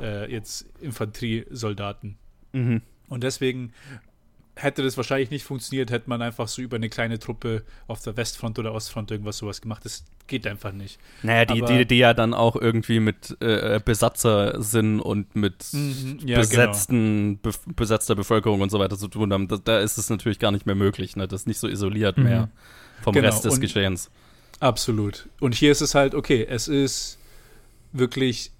äh, jetzt Infanteriesoldaten. Mhm. Und deswegen hätte das wahrscheinlich nicht funktioniert, hätte man einfach so über eine kleine Truppe auf der Westfront oder Ostfront irgendwas sowas gemacht. Das geht einfach nicht. Naja, die, die, die ja dann auch irgendwie mit äh, Besatzer sind und mit Mhm, ja, besetzten, bef besetzter Bevölkerung und so weiter zu tun haben. Da, da ist es natürlich gar nicht mehr möglich, ne? Das ist nicht so isoliert Mhm. mehr. vom Genau, Rest des und- Geschehens. Absolut. Und hier ist es halt, okay, es ist wirklich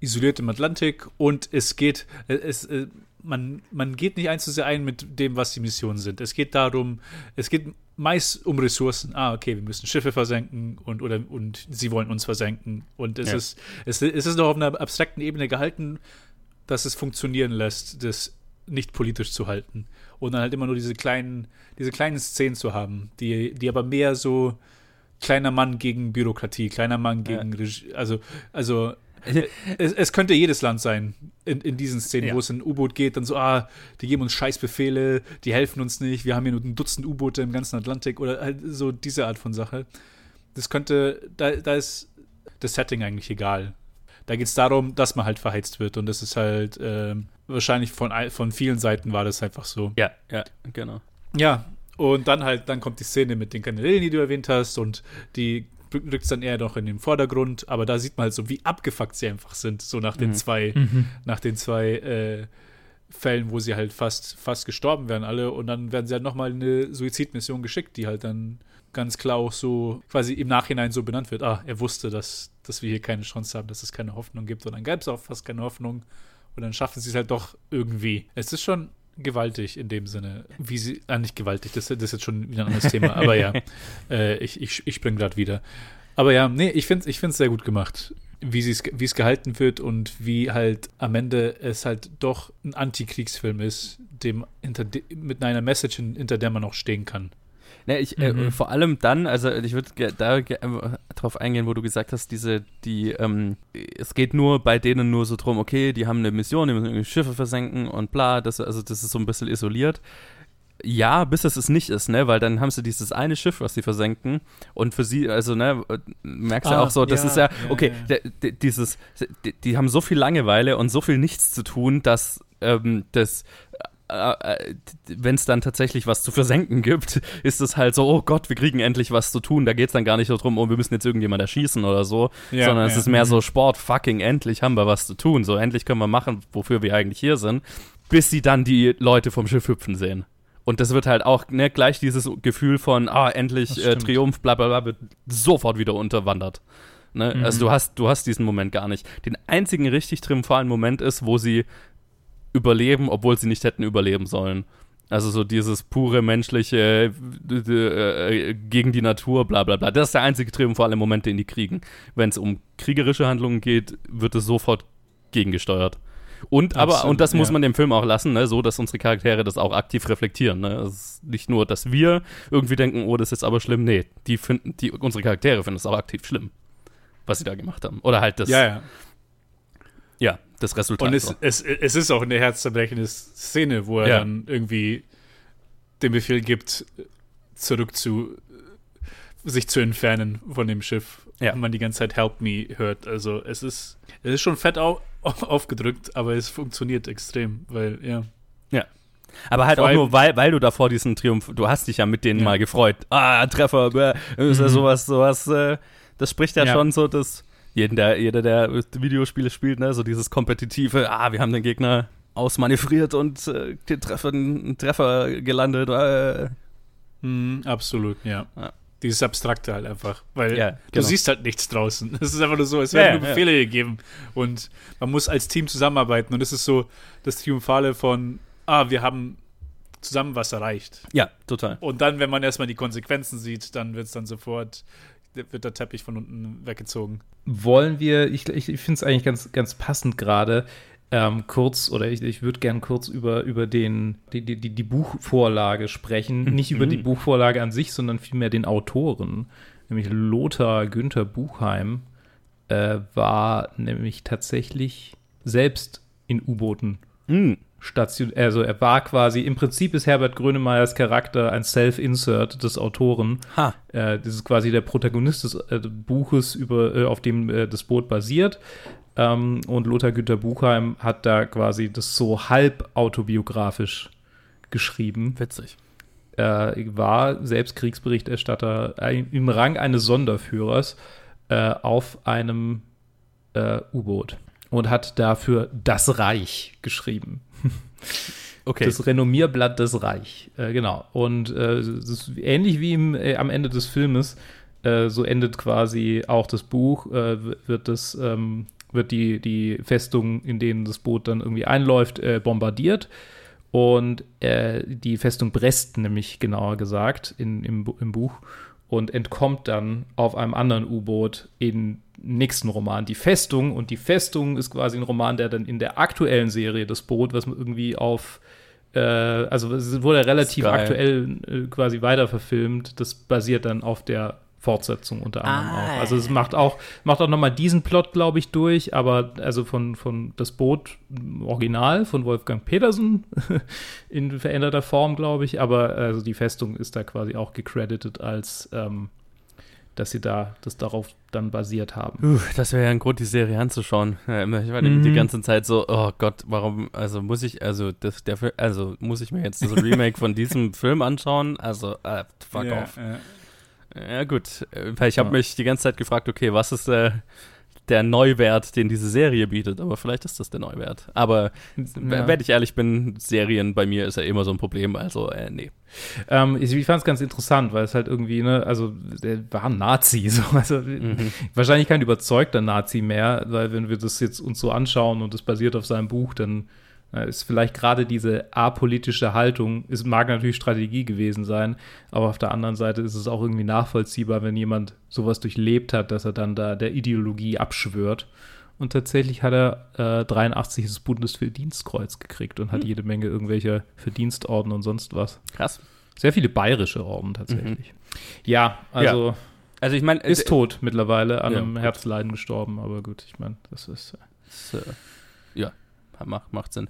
isoliert im Atlantik und es geht, äh, es, äh, man, man geht nicht eins zu sehr ein mit dem, was die Missionen sind. Es geht darum, es geht meist um Ressourcen. Ah, okay, wir müssen Schiffe versenken und, oder, und sie wollen uns versenken. Und es, Ja. ist, es, es ist noch auf einer abstrakten Ebene gehalten, dass es funktionieren lässt, das nicht politisch zu halten. Und dann halt immer nur diese kleinen, diese kleinen Szenen zu haben, die, die aber mehr so kleiner Mann gegen Bürokratie, kleiner Mann gegen Regie, also, also es, es könnte jedes Land sein in, in diesen Szenen, Ja. wo es in ein U-Boot geht, dann so, ah, die geben uns Scheißbefehle, die helfen uns nicht, wir haben hier nur ein Dutzend U-Boote im ganzen Atlantik oder halt so diese Art von Sache. Das könnte, da, da ist das Setting eigentlich egal. Da geht es darum, dass man halt verheizt wird und das ist halt ähm, wahrscheinlich von, von vielen Seiten war das einfach so. Ja, ja, genau. Ja, und dann halt, dann kommt die Szene mit den Kanälen, die du erwähnt hast, und die rückt dann eher noch in den Vordergrund, aber da sieht man halt so, wie abgefuckt sie einfach sind, so nach den zwei, nach den zwei äh, Fällen, wo sie halt fast, fast gestorben werden alle, und dann werden sie halt nochmal in eine Suizidmission geschickt, die halt dann ganz klar auch so quasi im Nachhinein so benannt wird, ah, er wusste, dass, dass wir hier keine Chance haben, dass es keine Hoffnung gibt, und dann gab es auch fast keine Hoffnung, und dann schaffen sie es halt doch irgendwie. Es ist schon gewaltig in dem Sinne, wie sie, ah, nicht gewaltig, das, das ist jetzt schon wieder ein anderes Thema, aber ja, äh, ich, ich, ich spring gerade wieder. Aber ja, nee, ich finde es ich find's sehr gut gemacht, wie es gehalten wird und wie halt am Ende es halt doch ein Antikriegsfilm ist, dem hinter, mit einer Message, hin- hinter der man noch stehen kann. Ne, ich, äh, vor allem dann, also ich würde da äh, drauf eingehen, wo du gesagt hast, diese, die, ähm, es geht nur bei denen nur so drum, okay, die haben eine Mission, die müssen irgendwie Schiffe versenken und bla, das, also das ist so ein bisschen isoliert. Ja, bis es es nicht ist, ne, weil dann haben sie dieses eine Schiff, was sie versenken und für sie, also, ne, äh, merkst du Ah, auch so, das ja, ist ja, ja, okay, ja. der- dieses, die, die haben so viel Langeweile und so viel nichts zu tun, dass ähm, das wenn es dann tatsächlich was zu versenken gibt, ist es halt so, oh Gott, wir kriegen endlich was zu tun. Da geht es dann gar nicht so drum, oh, wir müssen jetzt irgendjemand erschießen oder so, Ja, sondern es ja. ist mehr so Sport, fucking endlich haben wir was zu tun. So, endlich können wir machen, wofür wir eigentlich hier sind, bis sie dann die Leute vom Schiff hüpfen sehen. Und das wird halt auch ne, gleich dieses Gefühl von, ah, endlich äh. Triumph, bla bla bla, wird sofort wieder unterwandert. Ne? Mhm. Also du hast, du hast diesen Moment gar nicht. Den einzigen richtig triumphalen Moment ist, wo sie überleben, obwohl sie nicht hätten überleben sollen. Also so dieses pure menschliche äh, äh, gegen die Natur, bla bla bla. Das ist der einzige triumphale Moment, den die kriegen. Wenn es um kriegerische Handlungen geht, wird es sofort gegengesteuert. Und aber, Absolut, und das muss ja. man dem Film auch lassen, ne, so dass unsere Charaktere das auch aktiv reflektieren. Ne? Es ist nicht nur, dass wir irgendwie denken, oh, das ist jetzt aber schlimm. Nee, die finden, die, unsere Charaktere finden es auch aktiv schlimm, was sie da gemacht haben. Oder halt das, Ja, ja. Ja, das Resultat. Und es, es, es ist auch eine herzzerbrechende Szene, wo er Ja. dann irgendwie den Befehl gibt, zurück zu sich zu entfernen von dem Schiff. Ja. Und man die ganze Zeit Help Me hört. Also es ist, es ist schon fett au aufgedrückt, aber es funktioniert extrem, weil, ja. Aber halt Vor auch nur, weil, weil du davor diesen Triumph, du hast dich ja mit denen Ja. mal gefreut. Ah, Treffer, bäh, ja sowas, sowas, äh, das spricht ja, Ja. schon so, dass jeden, der, jeder, der Videospiele spielt, ne, so dieses kompetitive, ah, wir haben den Gegner ausmanövriert und äh, den Treffer, einen Treffer gelandet. Äh. Mhm, absolut, ja. Ja. Dieses Abstrakte halt einfach. Weil Ja, du genau. siehst halt nichts draußen. Es ist einfach nur so, es werden ja, nur. Befehle gegeben. Und man muss als Team zusammenarbeiten. Und es ist so das Triumphale von, ah, wir haben zusammen was erreicht. Ja, total. Und dann, wenn man erstmal die Konsequenzen sieht, dann wird es dann sofort, wird der Teppich von unten weggezogen. Wollen wir, ich, ich, ich finde es eigentlich ganz, ganz passend gerade, ähm, kurz, oder ich, ich würde gern kurz über, über den, die, die, die Buchvorlage sprechen. Nicht über die Buchvorlage an sich, sondern vielmehr den Autoren. Nämlich Lothar Günther Buchheim äh, war nämlich tatsächlich selbst in U-Booten Hm. Station, also er war quasi, im Prinzip ist Herbert Grönemeyers Charakter ein Self-Insert des Autoren. Ha. Äh, das ist quasi der Protagonist des äh, Buches, über, äh, auf dem äh, das Boot basiert. Ähm, und Lothar Günther Buchheim hat da quasi das so halb autobiografisch geschrieben. Witzig. Er war selbst Kriegsberichterstatter im Rang eines Sonderführers äh, auf einem äh, U-Boot und hat dafür Das Reich geschrieben. Okay. Das Renommierblatt des Reich. Äh, genau. Und äh, ähnlich wie im, äh, am Ende des Filmes. Äh, so endet quasi auch das Buch. Äh, wird das, ähm, wird die, die Festung, in denen das Boot dann irgendwie einläuft, äh, bombardiert. Und die Festung Brest, nämlich genauer gesagt, in, im, im Buch. Und entkommt dann auf einem anderen U-Boot im nächsten Roman, Die Festung. Und die Festung ist quasi ein Roman, der dann in der aktuellen Serie Das Boot, was man irgendwie auf äh, also es wurde relativ aktuell äh, quasi weiter verfilmt. Das basiert dann auf der Fortsetzung unter anderem Ah. auch. Also es macht auch, macht auch nochmal diesen Plot, glaube ich, durch, aber also von, von das Boot Original von Wolfgang Petersen in veränderter Form, glaube ich, aber also die Festung ist da quasi auch gecredited als ähm, dass sie da das darauf dann basiert haben. Puh, das wäre ja ein Grund, die Serie anzuschauen. Ja, immer- Ich war Mhm. die ganze Zeit so, oh Gott, warum, also muss ich, also das, der, also muss ich mir jetzt das Remake von diesem Film anschauen? Also, äh, fuck ja, off. ja. Ja, gut. Äh, Weil ich habe Ja. mich die ganze Zeit gefragt, okay, was ist der, der Neuwert, den diese Serie bietet? Aber vielleicht ist das der Neuwert. Aber w- Ja. wenn ich ehrlich bin, Serien bei mir ist ja immer so ein Problem. Also, äh, nee. Ähm, ich ich fand es ganz interessant, weil es halt irgendwie, ne, also der war ein Nazi, so, also Mhm. wahrscheinlich kein überzeugter Nazi mehr, weil wenn wir das jetzt uns so anschauen und es basiert auf seinem Buch, dann äh, ist vielleicht gerade diese apolitische Haltung, es mag natürlich Strategie gewesen sein, aber auf der anderen Seite ist es auch irgendwie nachvollziehbar, wenn jemand sowas durchlebt hat, dass er dann da der Ideologie abschwört. Und tatsächlich hat er äh, 83 das Bundesverdienstkreuz gekriegt und hat Hm. jede Menge irgendwelcher Verdienstorden und sonst was. Krass. Sehr viele bayerische Orden tatsächlich. Ja, also Also, ich meine, ist tot mittlerweile an Ja, einem gut. Herzleiden gestorben, aber gut, ich meine, das ist. äh, Das, äh, ja, macht, macht Sinn.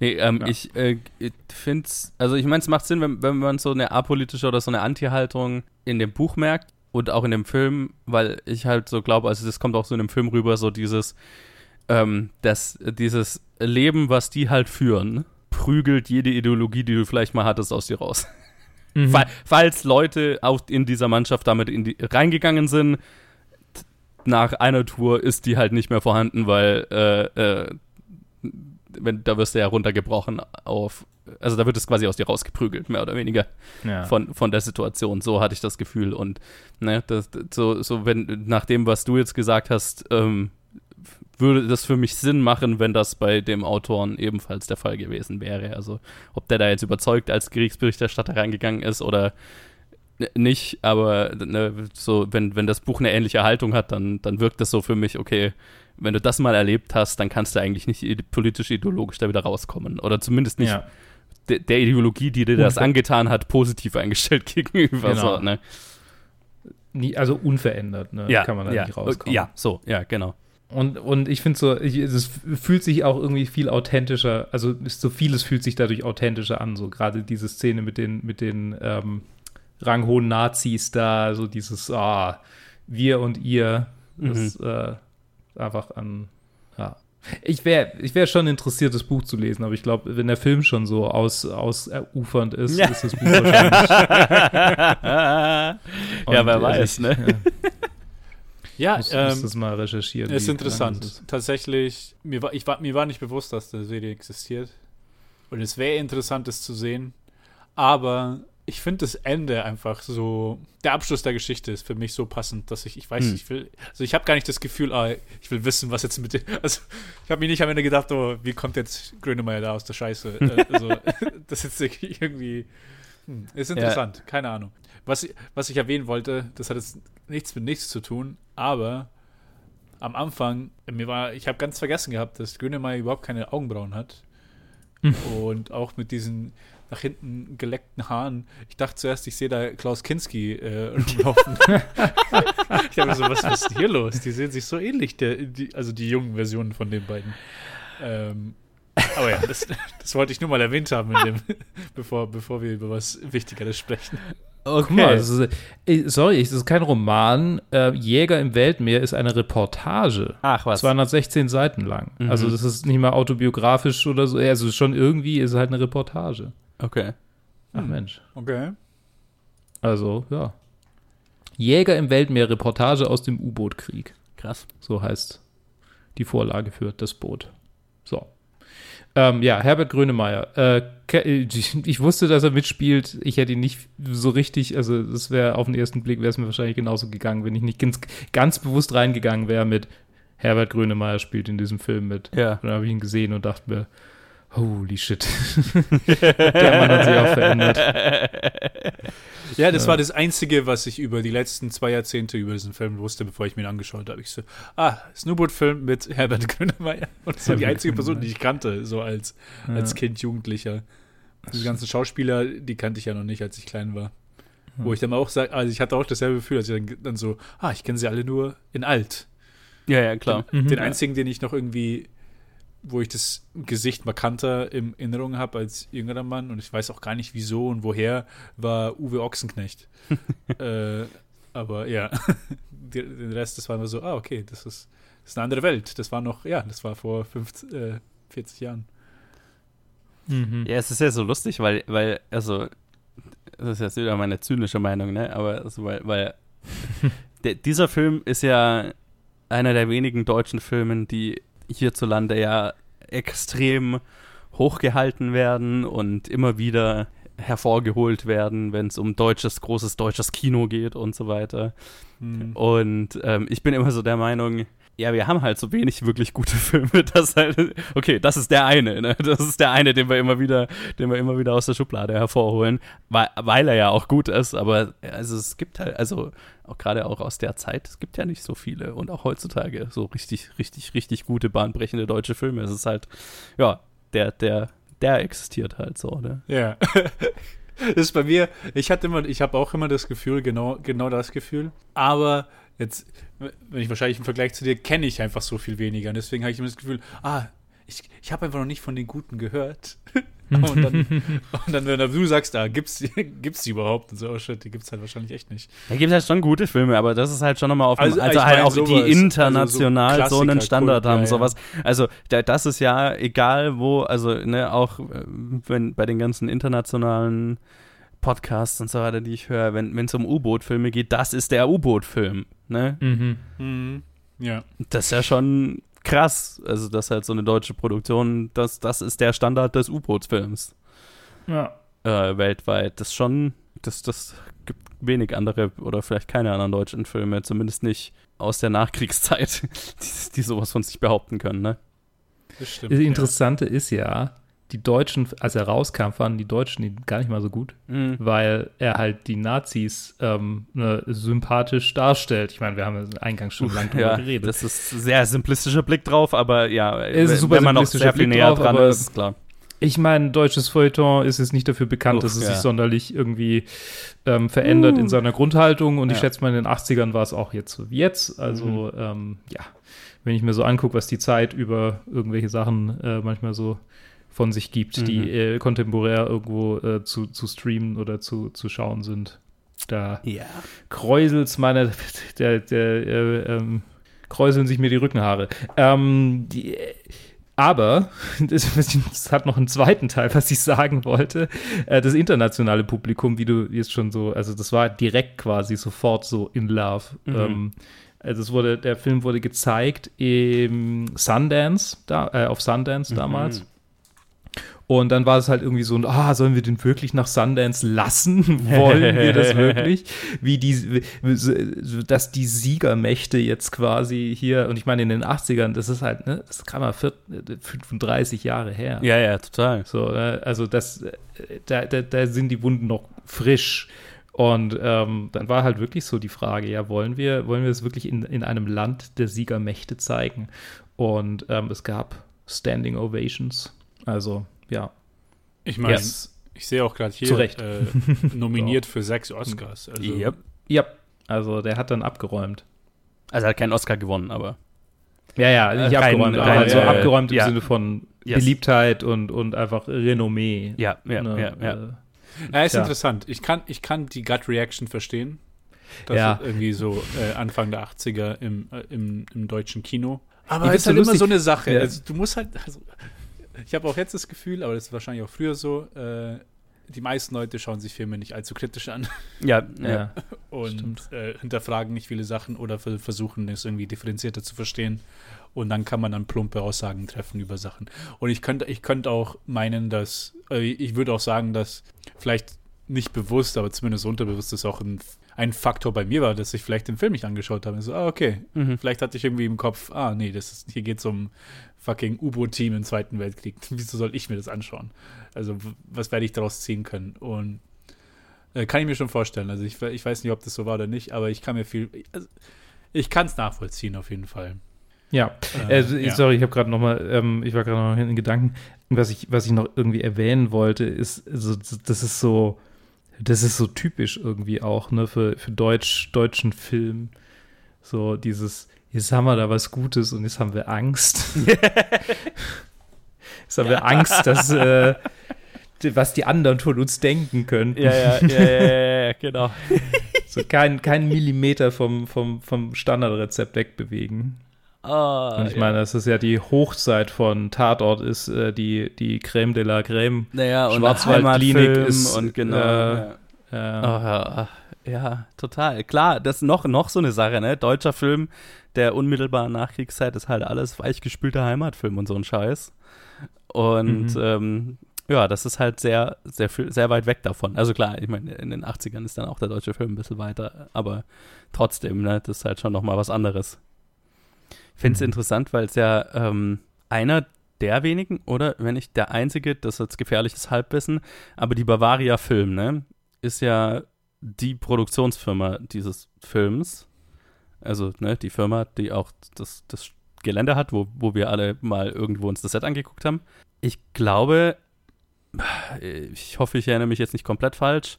Nee, ähm, Ja. ich äh, finde es, also ich meine, es macht Sinn, wenn, wenn man so eine apolitische oder so eine Anti-Haltung in dem Buch merkt und auch in dem Film, weil ich halt so glaube, also das kommt auch so in dem Film rüber, so dieses, ähm, dass dieses Leben, was die halt führen, prügelt jede Ideologie, die du vielleicht mal hattest, aus dir raus. Fall, falls Leute auch in dieser Mannschaft damit in die, reingegangen sind, nach einer Tour ist die halt nicht mehr vorhanden, weil äh, äh, wenn, da wirst du ja runtergebrochen auf, also da wird es quasi aus dir rausgeprügelt, mehr oder weniger ja. von, von der Situation. So hatte ich das Gefühl. Und ne, das, so, so wenn, nach dem, was du jetzt gesagt hast, ähm, würde das für mich Sinn machen, wenn das bei dem Autoren ebenfalls der Fall gewesen wäre. Also ob der da jetzt überzeugt als Kriegsberichterstatter reingegangen ist oder nicht, aber ne, so, wenn, wenn das Buch eine ähnliche Haltung hat, dann, dann wirkt das so für mich, okay, wenn du das mal erlebt hast, dann kannst du eigentlich nicht ide- politisch-ideologisch da wieder rauskommen. Oder zumindest nicht ja. de, der Ideologie, die dir das angetan hat, positiv eingestellt gegenüber. Genau. So, ne? Nie, also unverändert, ne? Kann man da ja, nicht rauskommen. Ja, so, ja, genau. Und, und ich finde so, ich, es fühlt sich auch irgendwie viel authentischer, also ist so vieles fühlt sich dadurch authentischer an, so gerade diese Szene mit den, mit den ähm, ranghohen Nazis da, so dieses, ah, wir und ihr, das äh, einfach an, ja. Ich wäre ich wär schon interessiert, das Buch zu lesen, aber ich glaube, wenn der Film schon so aus, ausufernd ist, Ja. ist das Buch wahrscheinlich. ja, wer weiß, ich, ne? Ja, Ja, muss, ähm, muss das mal recherchieren. ist interessant. ist. Tatsächlich, mir war, ich war, mir war nicht bewusst, dass die Serie existiert. Und es wäre interessant, das zu sehen. Aber ich finde das Ende einfach so. Der Abschluss der Geschichte ist für mich so passend, dass ich, ich weiß, Hm. ich will. Also ich habe gar nicht das Gefühl, ah, ich will wissen, was jetzt mit dem. Also ich habe mir nicht am Ende gedacht, oh, wie kommt jetzt Grönemeyer da aus der Scheiße? Äh, also das ist irgendwie. Hm, ist interessant, keine Ahnung. Was, ich- was ich erwähnen wollte, das hat jetzt nichts mit nichts zu tun, aber am Anfang, mir war, ich habe ganz vergessen gehabt, dass Grönemeyer überhaupt keine Augenbrauen hat. Und auch mit diesen nach hinten geleckten Haaren. Ich dachte zuerst, ich sehe da Klaus Kinski äh, rumlaufen. ich habe mir so, was, was ist denn hier los? Die sehen sich so ähnlich, der, die, also die jungen Versionen von den beiden. Ähm, aber ja, das, das wollte ich nur mal erwähnt haben, in dem, bevor, bevor wir über was Wichtigeres sprechen. Guck mal, das ist, äh, sorry, es ist kein Roman. Äh, Jäger im Weltmeer ist eine Reportage. Ach, was? 216 Seiten lang. Mhm. Also das ist nicht mal autobiografisch oder so. Also schon irgendwie ist es halt eine Reportage. Okay. Ach Hm. Mensch. Okay. Also, ja. Jäger im Weltmeer, Reportage aus dem U-Boot-Krieg. Krass. So heißt die Vorlage für das Boot. So. Ähm, ja, Herbert Grönemeyer. Äh, ich wusste, dass er mitspielt. Ich hätte ihn nicht so richtig, also das wäre auf den ersten Blick, wäre es mir wahrscheinlich genauso gegangen, wenn ich nicht ganz, ganz bewusst reingegangen wäre mit Herbert Grönemeyer spielt in diesem Film mit. Ja. Und dann habe ich ihn gesehen und dachte mir, holy shit. Der Mann hat sich auch verändert. Ja, das ja. war das Einzige, was ich über die letzten zwei Jahrzehnte über diesen Film wusste, bevor ich mir ihn angeschaut habe. Ich so, ah, Snowboard-Film mit Herbert Grönemeyer. Und das war die einzige Person, die ich kannte, so als, ja. als Kind, Jugendlicher. Diese ganzen Schauspieler, die kannte ich ja noch nicht, als ich klein war. Ja. Wo ich dann auch sage, also ich hatte auch dasselbe Gefühl, als ich dann, dann so, ah, ich kenne sie alle nur in alt. Ja, ja, klar. Den, mhm. den einzigen, den ich noch irgendwie wo ich das Gesicht markanter in Erinnerung habe als jüngerer Mann und ich weiß auch gar nicht wieso und woher, war Uwe Ochsenknecht. äh, aber ja, den Rest, das war nur so, ah, okay, das ist, das ist eine andere Welt. Das war noch, ja, das war vor 50, äh, 40 Jahren. Mhm. Ja, es ist ja so lustig, weil, weil, also, das ist jetzt wieder meine zynische Meinung, ne? Aber also, weil, weil der, dieser Film ist ja einer der wenigen deutschen Filme, die hierzulande ja extrem hochgehalten werden und immer wieder hervorgeholt werden, wenn es um deutsches, großes deutsches Kino geht und so weiter. Mhm. Und ähm, ich bin immer so der Meinung, ja, wir haben halt so wenig wirklich gute Filme, dass halt, okay, das ist der eine, ne? Das ist der eine, den wir immer wieder, den wir immer wieder aus der Schublade hervorholen, weil, weil er ja auch gut ist, aber also es gibt halt, also auch gerade auch aus der Zeit, es gibt ja nicht so viele und auch heutzutage so richtig, richtig, richtig gute, bahnbrechende deutsche Filme. Es ist halt, ja, der, der, der existiert halt so, ne? Ja. das ist bei mir, ich hatte immer, ich habe auch immer das Gefühl, genau, genau das Gefühl, aber jetzt, wenn ich wahrscheinlich im Vergleich zu dir, kenne ich einfach so viel weniger. Und deswegen habe ich immer das Gefühl, ah, ich, ich habe einfach noch nicht von den Guten gehört. und, dann, und dann, wenn du sagst, da ah, gibt's, gibt's die überhaupt? Und so, oh shit, die gibt's halt wahrscheinlich echt nicht. Da gibt halt schon gute Filme, aber das ist halt schon nochmal auf dem, also, also halt auch sowas, die international also so, so, einen Standard haben, ja, sowas. Also das ist ja egal wo, also ne, auch äh, wenn bei den ganzen internationalen Podcasts und so weiter, die ich höre, wenn es um U-Boot-Filme geht, das ist der U-Boot-Film. Ne? Mhm. Mhm. Ja. Das ist ja schon krass. Also, das ist halt so eine deutsche Produktion, das, das ist der Standard des U-Boot-Films. Ja. Äh, weltweit. Das schon, das, das gibt wenig andere oder vielleicht keine anderen deutschen Filme, zumindest nicht aus der Nachkriegszeit, die, die sowas von sich behaupten können, ne? Das stimmt. Das Interessante ja. ist ja, die Deutschen, als er rauskam, fanden die Deutschen ihn gar nicht mal so gut, mhm. weil er halt die Nazis ähm, ne, sympathisch darstellt. Ich meine, wir haben eingangs schon lange drüber ja, geredet. Das ist ein sehr simplistischer Blick drauf, aber ja, es ist super wenn man noch sehr viel Blick näher drauf, dran ist, ist klar. Ich meine, deutsches Feuilleton ist es nicht dafür bekannt, Uff, dass es ja. sich sonderlich irgendwie ähm, verändert uh. in seiner Grundhaltung. Und ja. ich schätze mal, in den 80ern war es auch jetzt so wie jetzt. Also, mhm. ähm, ja, wenn ich mir so angucke, was die Zeit über irgendwelche Sachen äh, manchmal so von sich gibt, mhm. die äh, kontemporär irgendwo äh, zu, zu streamen oder zu, zu schauen sind. Da ja. kräuselt's meine, der, der, äh, ähm, kräuseln sich mir die Rückenhaare. Ähm, die, aber das, das, hat noch einen zweiten Teil, was ich sagen wollte. Äh, das internationale Publikum, wie du jetzt schon so, also das war direkt quasi sofort so in Love. Mhm. Ähm, also es wurde, der Film wurde gezeigt im Sundance, da, äh, auf Sundance mhm. Und dann war es halt irgendwie so, ah, sollen wir den wirklich nach Sundance lassen? Wollen wir das wirklich? Wie die, dass die Siegermächte jetzt quasi hier, und ich meine in den 80ern, das ist halt, ne, das kann man 35 Jahre her. Ja, ja, total. So, ne, also das, da, da, da sind die Wunden noch frisch. Und ähm, dann war halt wirklich so die Frage, ja, wollen wir, wollen wir es wirklich in, in einem Land der Siegermächte zeigen? Und ähm, es gab Standing Ovations. Also ja. Ich meine, yes. ich sehe auch gerade hier äh, nominiert für sechs Oscars. Also. Yep. yep. Also der hat dann abgeräumt. Also er hat keinen Oscar gewonnen, aber. Ja, ja, nicht rein, abgeräumt, aber halt so äh, abgeräumt im ja. Sinne von yes. Beliebtheit und, und einfach Renommee. Ja, ja, ne, ja. ja. Äh, ja, ist ja. interessant. Ich kann, ich kann die Gut Reaction verstehen. Das ja. ist irgendwie so äh, Anfang der 80er im, äh, im, im deutschen Kino. Aber es ist halt immer so eine Sache. Ja. Also, du musst halt, also, ich habe auch jetzt das Gefühl, aber das ist wahrscheinlich auch früher so, äh, die meisten Leute schauen sich Filme nicht allzu kritisch an Ja, ja. Und äh, hinterfragen nicht viele Sachen oder ver- versuchen es irgendwie differenzierter zu verstehen. Und dann kann man dann plumpe Aussagen treffen über Sachen. Und ich könnte, ich könnte auch meinen, dass, äh, ich würde auch sagen, dass vielleicht nicht bewusst, aber zumindest unterbewusst das auch ein, ein Faktor bei mir war, dass ich vielleicht den Film nicht angeschaut habe. So, ah, okay. Mhm. Vielleicht hatte ich irgendwie im Kopf, ah, nee, das ist, hier geht es um fucking U-Boot-Team im Zweiten Weltkrieg. Wieso soll ich mir das anschauen? Also, was werde ich daraus ziehen können? Und äh, kann ich mir schon vorstellen. Also, ich, ich weiß nicht, ob das so war oder nicht, aber ich kann mir viel. Also, ich kann es nachvollziehen, auf jeden Fall. Ja, Äh, also, ja. sorry, ich habe gerade noch mal, ähm, ich war gerade noch in Gedanken, was ich, was ich noch irgendwie erwähnen wollte, ist, also, das ist so, das ist so typisch irgendwie auch, ne, für, für Deutsch, deutschen Film. So dieses, jetzt haben wir da was Gutes und jetzt haben wir Angst. jetzt haben wir Angst, dass, äh, was die anderen von uns denken könnten. Ja, ja, ja, ja, ja, ja, genau. So kein, kein Millimeter vom, vom, vom Standardrezept wegbewegen. Ah, Und ich ja. meine, das ist ja die Hochzeit von Tatort, ist äh, die, die Creme de la Creme. naja, und Schwarzwaldklinik ist, und genau. äh, ja. Äh, Oh, ja, ja, total. Klar, das ist noch, noch so eine Sache, ne? Deutscher Film der unmittelbaren Nachkriegszeit ist halt alles weichgespülter Heimatfilm und so ein Scheiß. Und Mhm. ähm, ja, das ist halt sehr, sehr, sehr weit weg davon. Also klar, ich meine, in den 80ern ist dann auch der deutsche Film ein bisschen weiter, aber trotzdem, ne, das ist halt schon nochmal was anderes. Finde es Mhm. interessant, weil es ja ähm, einer der wenigen, oder wenn nicht der einzige, das ist jetzt gefährliches Halbwissen, aber die Bavaria Film, ne, ist ja die Produktionsfirma dieses Films. Also, ne, die Firma, die auch das, das Gelände hat, wo, wo wir alle mal irgendwo uns das Set angeguckt haben. Ich glaube, ich hoffe, ich erinnere mich jetzt nicht komplett falsch,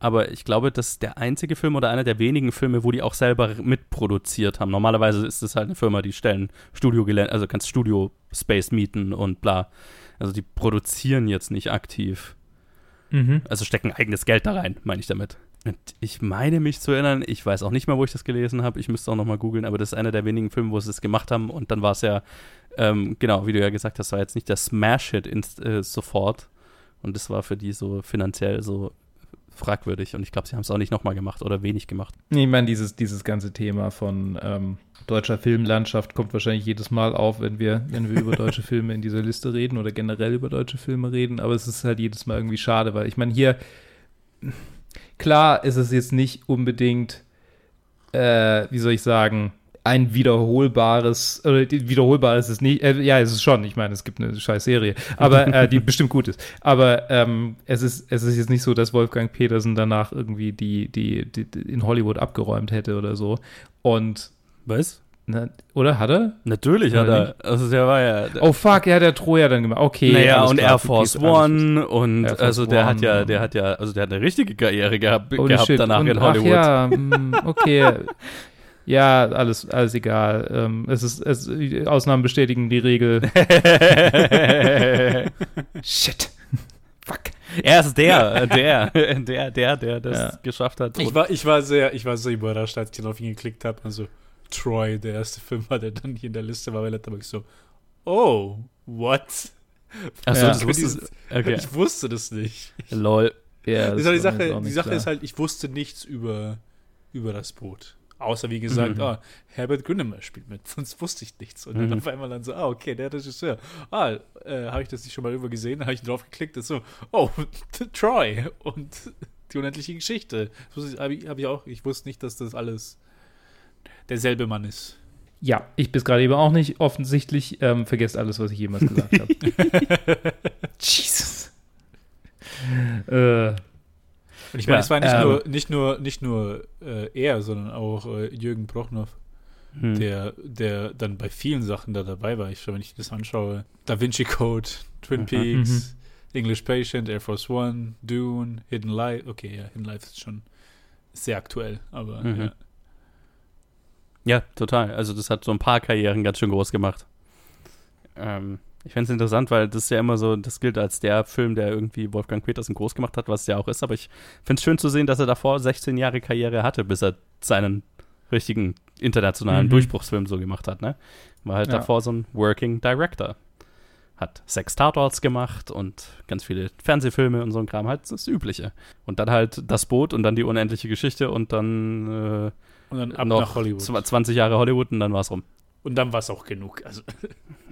aber ich glaube, das ist der einzige Film oder einer der wenigen Filme, wo die auch selber mitproduziert haben. Normalerweise ist es halt eine Firma, die stellen Studiogelände, also kannst Studio Space mieten und bla. Also die produzieren jetzt nicht aktiv. mhm. Also stecken eigenes Geld da rein, meine ich damit. Und ich meine mich zu erinnern, ich weiß auch nicht mehr, wo ich das gelesen habe, ich müsste auch nochmal googeln, aber das ist einer der wenigen Filme, wo sie es gemacht haben und dann war es ja, ähm, genau, wie du ja gesagt hast, war jetzt nicht der Smash-Hit äh, sofort und das war für die so finanziell so fragwürdig und ich glaube, sie haben es auch nicht nochmal gemacht oder wenig gemacht. Ich meine, dieses, dieses ganze Thema von ähm, deutscher Filmlandschaft kommt wahrscheinlich jedes Mal auf, wenn wir, wenn wir über deutsche Filme in dieser Liste reden oder generell über deutsche Filme reden. Aber es ist halt jedes Mal irgendwie schade, weil ich meine, hier, klar ist es jetzt nicht unbedingt, äh, wie soll ich sagen, ein wiederholbares, oder die- wiederholbar ist es nicht, äh, ja, es ist schon, ich meine, es gibt eine scheiß Serie, aber äh, die bestimmt gut ist. Aber ähm, es, ist, es ist jetzt nicht so, dass Wolfgang Petersen danach irgendwie die, die, die, die in Hollywood abgeräumt hätte oder so. Und, Was? ne, oder hat er? Natürlich hat er, also der war ja, Oh fuck, er hat der Troja dann gemacht. Okay. naja, und klar, Air Force. One und Force also der hat One, ja, ja. der hat ja, also der hat eine richtige Karriere gehabt, gehabt danach und, in Hollywood. Ach ja, mm, okay. ja, alles, alles egal. Ähm, es ist, es, Ausnahmen bestätigen die Regel. Shit. Fuck. Er ist der, der, der, der, der das Ja. geschafft hat. Ich war, ich war sehr, ich war sehr überrascht, als ich dann auf ihn geklickt habe. Also Troy, der erste Film war, der dann hier in der Liste war, weil er ich so, oh, what? Achso, Ja. das wusstest Okay. Ich wusste das nicht. Lol. Ja, Das ist halt die Sache, die Sache klar. ist halt, ich wusste nichts über, über das Boot. Außer wie gesagt, Mhm. ah, Herbert Grönemeyer spielt mit, sonst wusste ich nichts. Und Mhm. dann auf einmal dann so, ah, okay, der Regisseur. Ah, äh, habe ich das nicht schon mal über gesehen? Habe ich drauf geklickt, ist so, oh, Troy und die unendliche Geschichte. Das habe ich, hab ich auch, ich wusste nicht, dass das alles derselbe Mann ist. Ja, ich bis gerade eben auch nicht. Offensichtlich ähm, vergesst alles, was ich jemals gesagt habe. Jesus. Äh, Und ich meine, Ja, es war nicht ähm, nur, nicht nur, nicht nur äh, er, sondern auch äh, Jürgen Prochnow. Hm. der, der dann bei vielen Sachen da dabei war. Ich, wenn ich das anschaue, Da Vinci Code, Twin Mhm. Peaks, English Patient, Air Force One, Dune, Hidden Life. Okay, ja, Hidden Life ist schon sehr aktuell, aber Mhm. ja. Ja, total. Also das hat so ein paar Karrieren ganz schön groß gemacht. Ähm, ich finde es interessant, weil das ist ja immer so, das gilt als der Film, der irgendwie Wolfgang Petersen groß gemacht hat, was es ja auch ist. Aber ich finde es schön zu sehen, dass er davor 16 Jahre Karriere hatte, bis er seinen richtigen internationalen Mhm. Durchbruchsfilm so gemacht hat. Ne? War halt Ja. davor so ein Working Director. hat sechs Tatorts gemacht und ganz viele Fernsehfilme und so ein Kram, halt das Übliche. Und dann halt das Boot und dann die unendliche Geschichte und dann, äh, Und dann ab noch nach Hollywood. zw- 20 Jahre Hollywood und dann war's rum. Und dann war es auch genug. Also,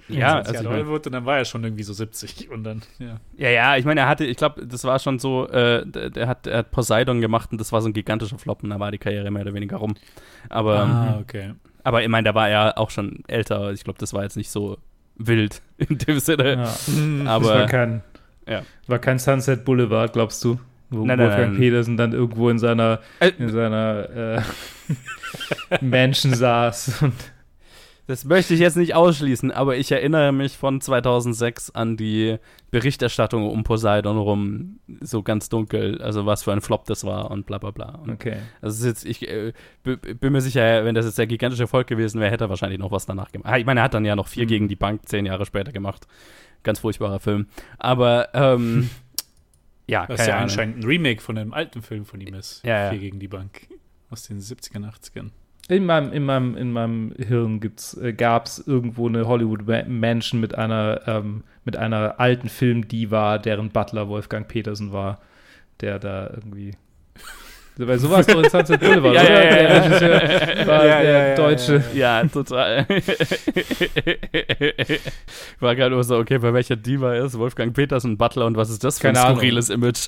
Ja, 20 also ich mein- Hollywood und dann war er schon irgendwie so 70. Und dann, ja. Ja, ja, ich meine, er hatte, ich glaube, das war schon so, äh, der, der hat, er hat Poseidon gemacht und das war so ein gigantischer Flop und da war die Karriere mehr oder weniger rum. Aber, Ah, okay. aber ich meine, da war er auch schon älter. Ich glaube, das war jetzt nicht so wild in dem Sinne. Ja. Aber das war kein, ja. war kein Sunset Boulevard, glaubst du? Wo Nein, nein, Wolfgang nein. Petersen dann irgendwo in seiner, Äh. in seiner äh, Mansion saß. Und Das möchte ich jetzt nicht ausschließen, aber ich erinnere mich von 2006 an die Berichterstattung um Poseidon rum, so ganz dunkel, also was für ein Flop das war und bla bla bla. Und okay. Das ist jetzt, ich äh, bin mir sicher, wenn das jetzt der gigantische Erfolg gewesen wäre, hätte er wahrscheinlich noch was danach gemacht. Ah, Ich meine, er hat dann ja noch vier Mhm. gegen die Bank zehn Jahre später gemacht. Ganz furchtbarer Film. Aber, ähm, ja, Was keine ja Ahnung. anscheinend ein Remake von einem alten Film von ihm ist. Ja, ja. Vier gegen die Bank. Aus den 70ern, 80ern. In meinem, in meinem, in meinem Hirn äh, gab es irgendwo eine Hollywood-Mansion mit einer, ähm, mit einer alten Filmdiva, deren Butler Wolfgang Petersen war, der da irgendwie. Weil so war es doch in Sunset Boulevard, Ja, oder? ja, ja, der ja. Regisseur war Ja, der ja, ja, deutsche. Ja, total. War gerade nur so, okay, bei welcher Diva ist Wolfgang Petersen Butler und was ist das für Keine ein Ahnung. skurriles Image?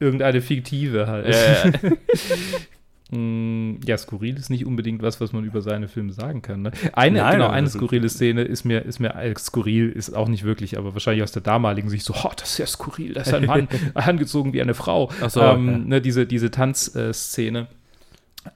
Irgendeine fiktive halt. Ja, ja. Mm, Ja, skurril ist nicht unbedingt was, was man über seine Filme sagen kann. Ne? Eine, Nein, genau, aber eine skurrile Szene ist mir, ist mir, äh, skurril ist auch nicht wirklich, aber wahrscheinlich aus der damaligen Sicht so, oh, das ist ja skurril, da ist ein Mann angezogen wie eine Frau. So, ähm, ja. ne, diese, diese Tanzszene.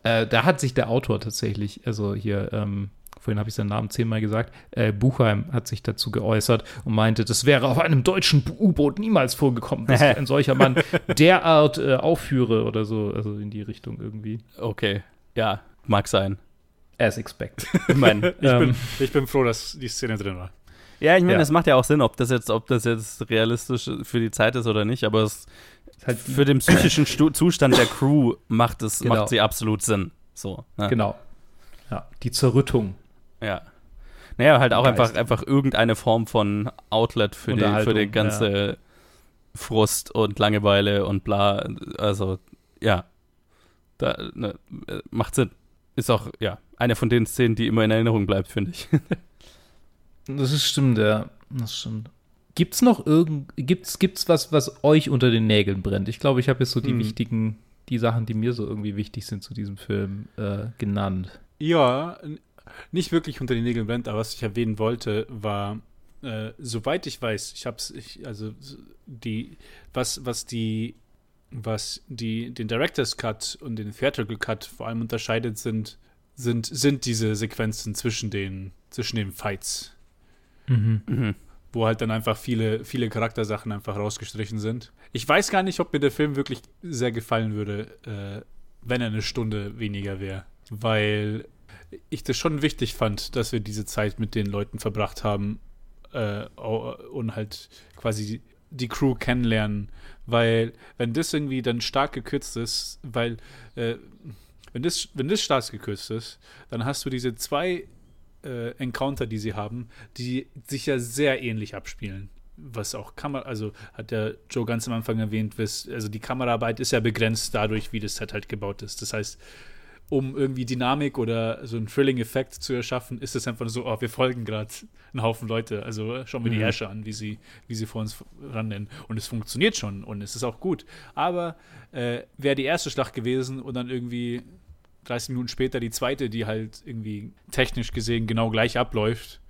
Äh, da hat sich der Autor tatsächlich, also hier, ähm, vorhin habe ich seinen Namen zehnmal gesagt, äh, Buchheim hat sich dazu geäußert und meinte, das wäre auf einem deutschen U-Boot niemals vorgekommen, dass ein solcher Mann derart äh, aufführe oder so, also in die Richtung irgendwie. Okay, ja, mag sein. As expected. Ich meine, Ich, Ähm. bin, ich bin froh, dass die Szene drin war. ja, ich meine, Ja. das macht ja auch Sinn, ob das jetzt, ob das jetzt realistisch für die Zeit ist oder nicht, aber es Ist halt für den psychischen Stu Zustand der Crew macht es Genau. macht sie absolut Sinn. So. Ne? Genau. Ja, die Zerrüttung. Ja. Naja, halt auch einfach, einfach irgendeine Form von Outlet für die, für die ganze Frust und Langeweile und bla. Also, ja. Da, ne, äh, macht Sinn. Ist auch, ja, eine von den Szenen, die immer in Erinnerung bleibt, finde ich. Das ist stimmt, ja. Das stimmt. Gibt's noch irgend, gibt's, gibt's was, was euch unter den Nägeln brennt? Ich glaube, ich habe jetzt so die Hm. wichtigen, die Sachen, die mir so irgendwie wichtig sind zu diesem Film, äh, genannt. Ja, nicht wirklich unter den Nägeln brennt, aber was ich erwähnen wollte, war, äh, soweit ich weiß, ich hab's, ich, also die, was, was die, was die, den Director's Cut und den Theatrical Cut vor allem unterscheidet, sind, sind, sind diese Sequenzen zwischen den, zwischen den Fights, Mhm. wo halt dann einfach viele, viele Charaktersachen einfach rausgestrichen sind. Ich weiß gar nicht, ob mir der Film wirklich sehr gefallen würde, äh, wenn er eine Stunde weniger wäre. Weil ich das schon wichtig fand, dass wir diese Zeit mit den Leuten verbracht haben äh, und halt quasi die Crew kennenlernen. Weil, wenn das irgendwie dann stark gekürzt ist, weil, äh, wenn, das, wenn das stark gekürzt ist, dann hast du diese zwei äh, Encounter, die sie haben, die sich ja sehr ähnlich abspielen. Was auch Kamera, also hat der Joe ganz am Anfang erwähnt, also die Kameraarbeit ist ja begrenzt dadurch, wie das Set halt gebaut ist. Das heißt, um irgendwie Dynamik oder so einen Thrilling-Effekt zu erschaffen, ist es einfach so, oh, wir folgen gerade einen Haufen Leute. Also äh, schauen wir die Mhm. Ärsche an, wie sie, wie sie vor uns ranrennen. Und es funktioniert schon und es ist auch gut. Aber äh, wäre die erste Schlacht gewesen und dann irgendwie 30 Minuten später die zweite, die halt irgendwie technisch gesehen genau gleich abläuft,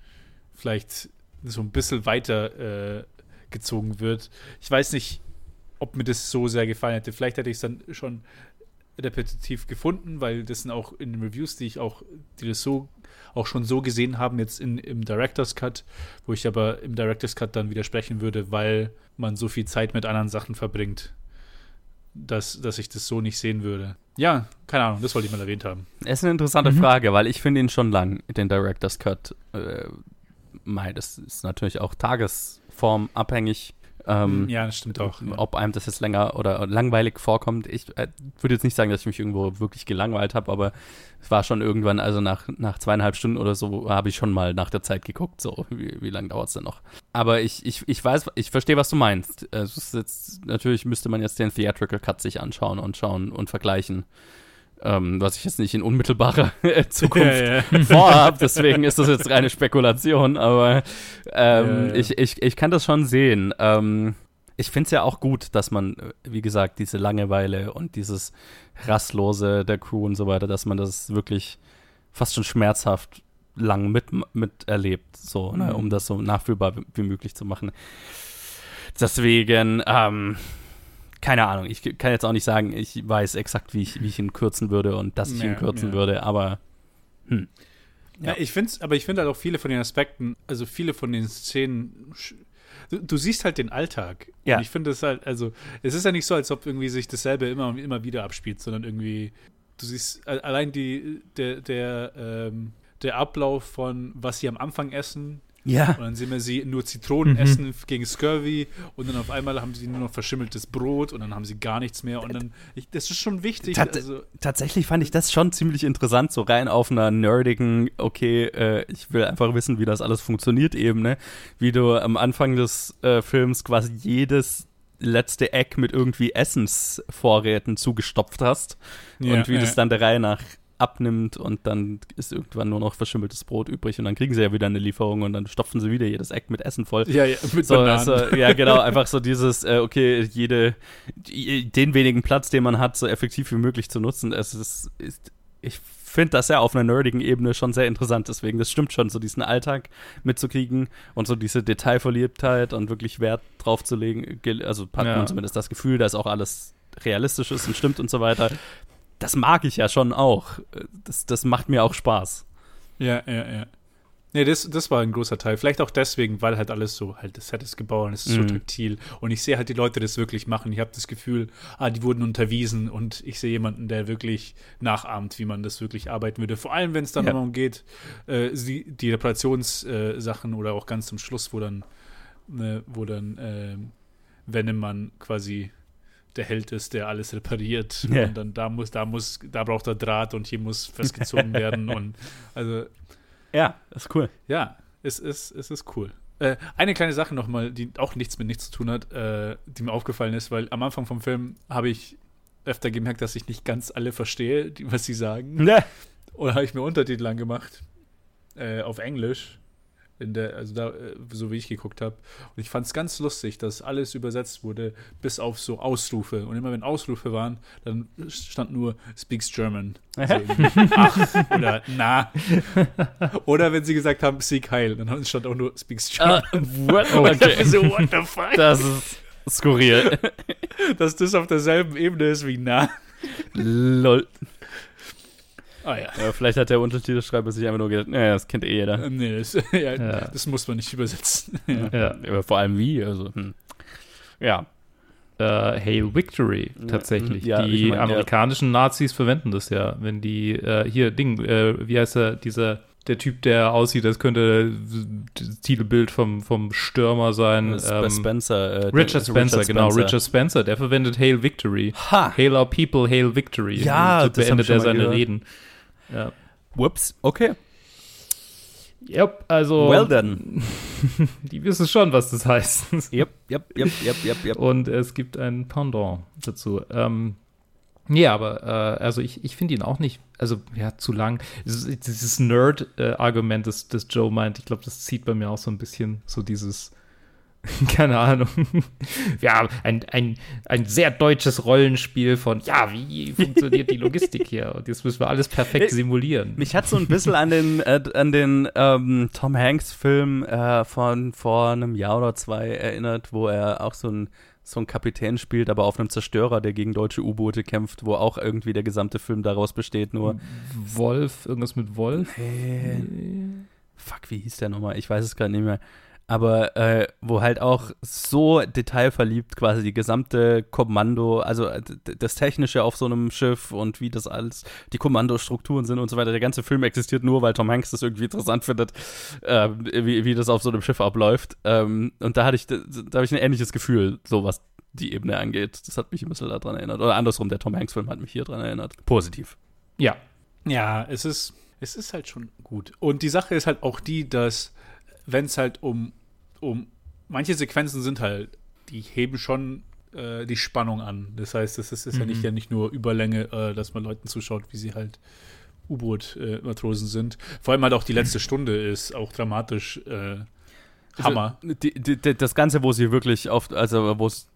vielleicht so ein bisschen weiter äh, gezogen wird. Ich weiß nicht, ob mir das so sehr gefallen hätte. Vielleicht hätte ich es dann schon repetitiv gefunden, weil das sind auch in den Reviews, die ich auch, die das so auch schon so gesehen haben, jetzt in, im Director's Cut, wo ich aber im Director's Cut dann widersprechen würde, weil man so viel Zeit mit anderen Sachen verbringt, dass, dass ich das so nicht sehen würde. Ja, keine Ahnung, das wollte ich mal erwähnt haben. Es ist eine interessante Mhm. Frage, weil ich finde ihn schon lang, den Director's Cut. Äh, mei, das ist natürlich auch tagesformabhängig. Ähm, Ja, das stimmt auch. Ja. Ob einem das jetzt länger oder langweilig vorkommt, ich äh, würde jetzt nicht sagen, dass ich mich irgendwo wirklich gelangweilt habe, aber es war schon irgendwann, also nach, nach zweieinhalb Stunden oder so, habe ich schon mal nach der Zeit geguckt, so, wie, wie lange dauert es denn noch? Aber ich, ich, ich weiß, ich verstehe, was du meinst. Ist jetzt, natürlich müsste man jetzt den Theatrical Cut sich anschauen und schauen und vergleichen. Ähm, was ich jetzt nicht in unmittelbarer Zukunft Ja, ja. vorhabe, deswegen ist das jetzt reine Spekulation, aber ähm, Ja. Ich, ich, ich kann das schon sehen. Ähm, ich finde es ja auch gut, dass man, äh, wie gesagt, diese Langeweile und dieses Rastlose der Crew und so weiter, dass man das wirklich fast schon schmerzhaft lang mit, miterlebt, so, ne, Mhm. um das so nachfühlbar wie- wie möglich zu machen. Deswegen, ähm, keine Ahnung, ich kann jetzt auch nicht sagen, ich weiß exakt, wie ich, wie ich ihn kürzen würde und dass ich ihn Ja, kürzen ja. würde, aber hm. Ja, ich finde aber ich finde halt auch viele von den Aspekten, also viele von den Szenen, du, du siehst halt den Alltag. Ja. Und ich finde es halt, also, es ist ja nicht so, als ob irgendwie sich dasselbe immer und immer wieder abspielt, sondern irgendwie, du siehst allein die, der, der, ähm, der Ablauf von, was sie am Anfang essen, ja. und dann sehen wir sie nur Zitronen Mhm. essen gegen Scurvy und dann auf einmal haben sie nur noch verschimmeltes Brot und dann haben sie gar nichts mehr und dann, ich, das ist schon wichtig. Tat- Also, Tatsächlich fand ich das schon ziemlich interessant, so rein auf einer nerdigen, okay, äh, ich will einfach wissen, wie das alles funktioniert Ebene, wie du am Anfang des äh, Films quasi jedes letzte Eck mit irgendwie Essensvorräten zugestopft hast Ja, und wie ja. das dann der Reihe nach abnimmt und dann ist irgendwann nur noch verschimmeltes Brot übrig und dann kriegen sie ja wieder eine Lieferung und dann stopfen sie wieder jedes Eck mit Essen voll. ja, ja, mit So, also, ja, genau, einfach so dieses, äh, okay, jede, den wenigen Platz, den man hat, so effektiv wie möglich zu nutzen. Es ist, ist ich finde das ja auf einer nerdigen Ebene schon sehr interessant, deswegen, das stimmt schon, so diesen Alltag mitzukriegen und so diese Detailverliebtheit und wirklich Wert drauf zu legen, ge- also hat Ja. man zumindest das Gefühl, dass auch alles realistisch ist und stimmt und so weiter. Das mag ich ja schon auch. Das, das macht mir auch Spaß. Ja, ja, ja. Nee, das, das war ein großer Teil. Vielleicht auch deswegen, weil halt alles so, halt das Set ist gebaut und es ist so Mhm. taktil. Und ich sehe halt die Leute das wirklich machen. Ich habe das Gefühl, ah, die wurden unterwiesen und ich sehe jemanden, der wirklich nachahmt, wie man das wirklich arbeiten würde. Vor allem, wenn es dann Ja. darum geht, äh, sie, die Reparationssachen äh, oder auch ganz zum Schluss, wo dann, ne, wo dann äh, Wennemann quasi der Held ist, der alles repariert. Ja. Und dann da muss, da muss, da braucht er Draht und hier muss festgezogen werden. Und also Ja, das ist cool. ja, es ist, es ist cool. Äh, eine kleine Sache nochmal, die auch nichts mit nichts zu tun hat, äh, die mir aufgefallen ist, weil am Anfang vom Film habe ich öfter gemerkt, dass ich nicht ganz alle verstehe, die, was sie sagen. Ja. Oder habe ich mir Untertitel angemacht äh, auf Englisch, in der, also da, äh, so wie ich geguckt habe. Und ich fand es ganz lustig, dass alles übersetzt wurde, bis auf so Ausrufe. Und immer wenn Ausrufe waren, dann stand nur Speaks German. So irgendwie, Ach oder na. Oder wenn sie gesagt haben, Sieg heil, dann stand auch nur Speaks German. what? Und ich dachte Okay. so, what the fuck? Das ist skurril. Dass das auf derselben Ebene ist wie na. Lol. Ah ja. Ja, vielleicht hat der Untertitelschreiber sich einfach nur gedacht, naja, das kennt eh jeder. Ähm, Nee, das, ja, Ja. das muss man nicht übersetzen. ja. Ja. Aber vor allem wie, also, hm. Ja. Äh, Hail Victory, tatsächlich. Ja, die ich mein, ja. amerikanischen Nazis verwenden das ja, wenn die, äh, hier, Ding, äh, wie heißt er, dieser, der Typ, der aussieht, als könnte das Titelbild vom, vom Stürmer sein. Sp- ähm, Spencer. äh, Richard Spencer, genau, Spencer. Richard Spencer, der verwendet Hail Victory. Ha! Hail our people, hail victory. Ja, Und so das beendet er mal seine gehört. Reden. Ja. Whoops, okay. Yep, also. Well done. die wissen schon, was das heißt. Yep, yep, yep, yep, yep, yep. Und es gibt ein Pendant dazu. Ähm, ja, aber äh, also ich, ich finde ihn auch nicht, also ja, zu lang. Dieses, dieses Nerd-Argument, das, das Joe meint, ich glaube, das zieht bei mir auch so ein bisschen so dieses, keine Ahnung. ja, ein, ein, ein sehr deutsches Rollenspiel von, ja, wie funktioniert die Logistik hier? Und jetzt müssen wir alles perfekt simulieren. Mich hat so ein bisschen an den, äh, an den ähm, Tom Hanks-Film äh, von vor einem Jahr oder zwei erinnert, wo er auch so ein so ein Kapitän spielt, aber auf einem Zerstörer, der gegen deutsche U-Boote kämpft, wo auch irgendwie der gesamte Film daraus besteht, nur. Wolf, irgendwas mit Wolf? Äh, fuck, wie hieß der nochmal? Ich weiß es gerade nicht mehr. Aber äh, wo halt auch so detailverliebt quasi die gesamte Kommando, also äh, das Technische auf so einem Schiff und wie das alles, die Kommandostrukturen sind und so weiter. Der ganze Film existiert nur, weil Tom Hanks das irgendwie interessant findet, äh, wie, wie das auf so einem Schiff abläuft. Ähm, und da hatte ich, da, habe ich ein ähnliches Gefühl, so was die Ebene angeht. Das hat mich ein bisschen daran erinnert. Oder andersrum, der Tom Hanks-Film hat mich hier daran erinnert. Positiv. Ja. Ja, es ist, es ist halt schon gut. Und die Sache ist halt auch die, dass wenn es halt um, um manche Sequenzen sind halt, die heben schon äh, die Spannung an. Das heißt, es ist, ist mhm. ja, nicht, ja nicht nur Überlänge, äh, dass man Leuten zuschaut, wie sie halt U-Boot-Matrosen äh, sind. Vor allem halt auch die letzte Stunde ist auch dramatisch äh, Hammer. Also, die, die, das Ganze, wo sie wirklich auf, also wo es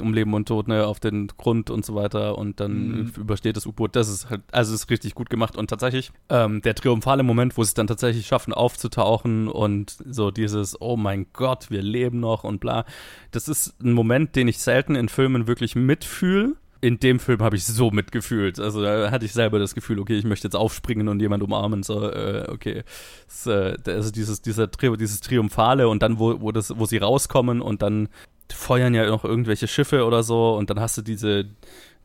um Leben und Tod, ne, auf den Grund und so weiter und dann mhm. übersteht das U-Boot, das ist halt, also ist richtig gut gemacht und tatsächlich ähm, der triumphale Moment, wo sie es dann tatsächlich schaffen aufzutauchen und so dieses, oh mein Gott, wir leben noch und bla, das ist ein Moment, den ich selten in Filmen wirklich mitfühle in dem Film habe ich so mitgefühlt. Also da hatte ich selber das Gefühl, okay, ich möchte jetzt aufspringen und jemand umarmen. So, äh, okay. Das, äh, also dieses, dieser Tri dieses Triumphale und dann, wo, wo, das, wo sie rauskommen und dann feuern ja noch irgendwelche Schiffe oder so und dann hast du diese,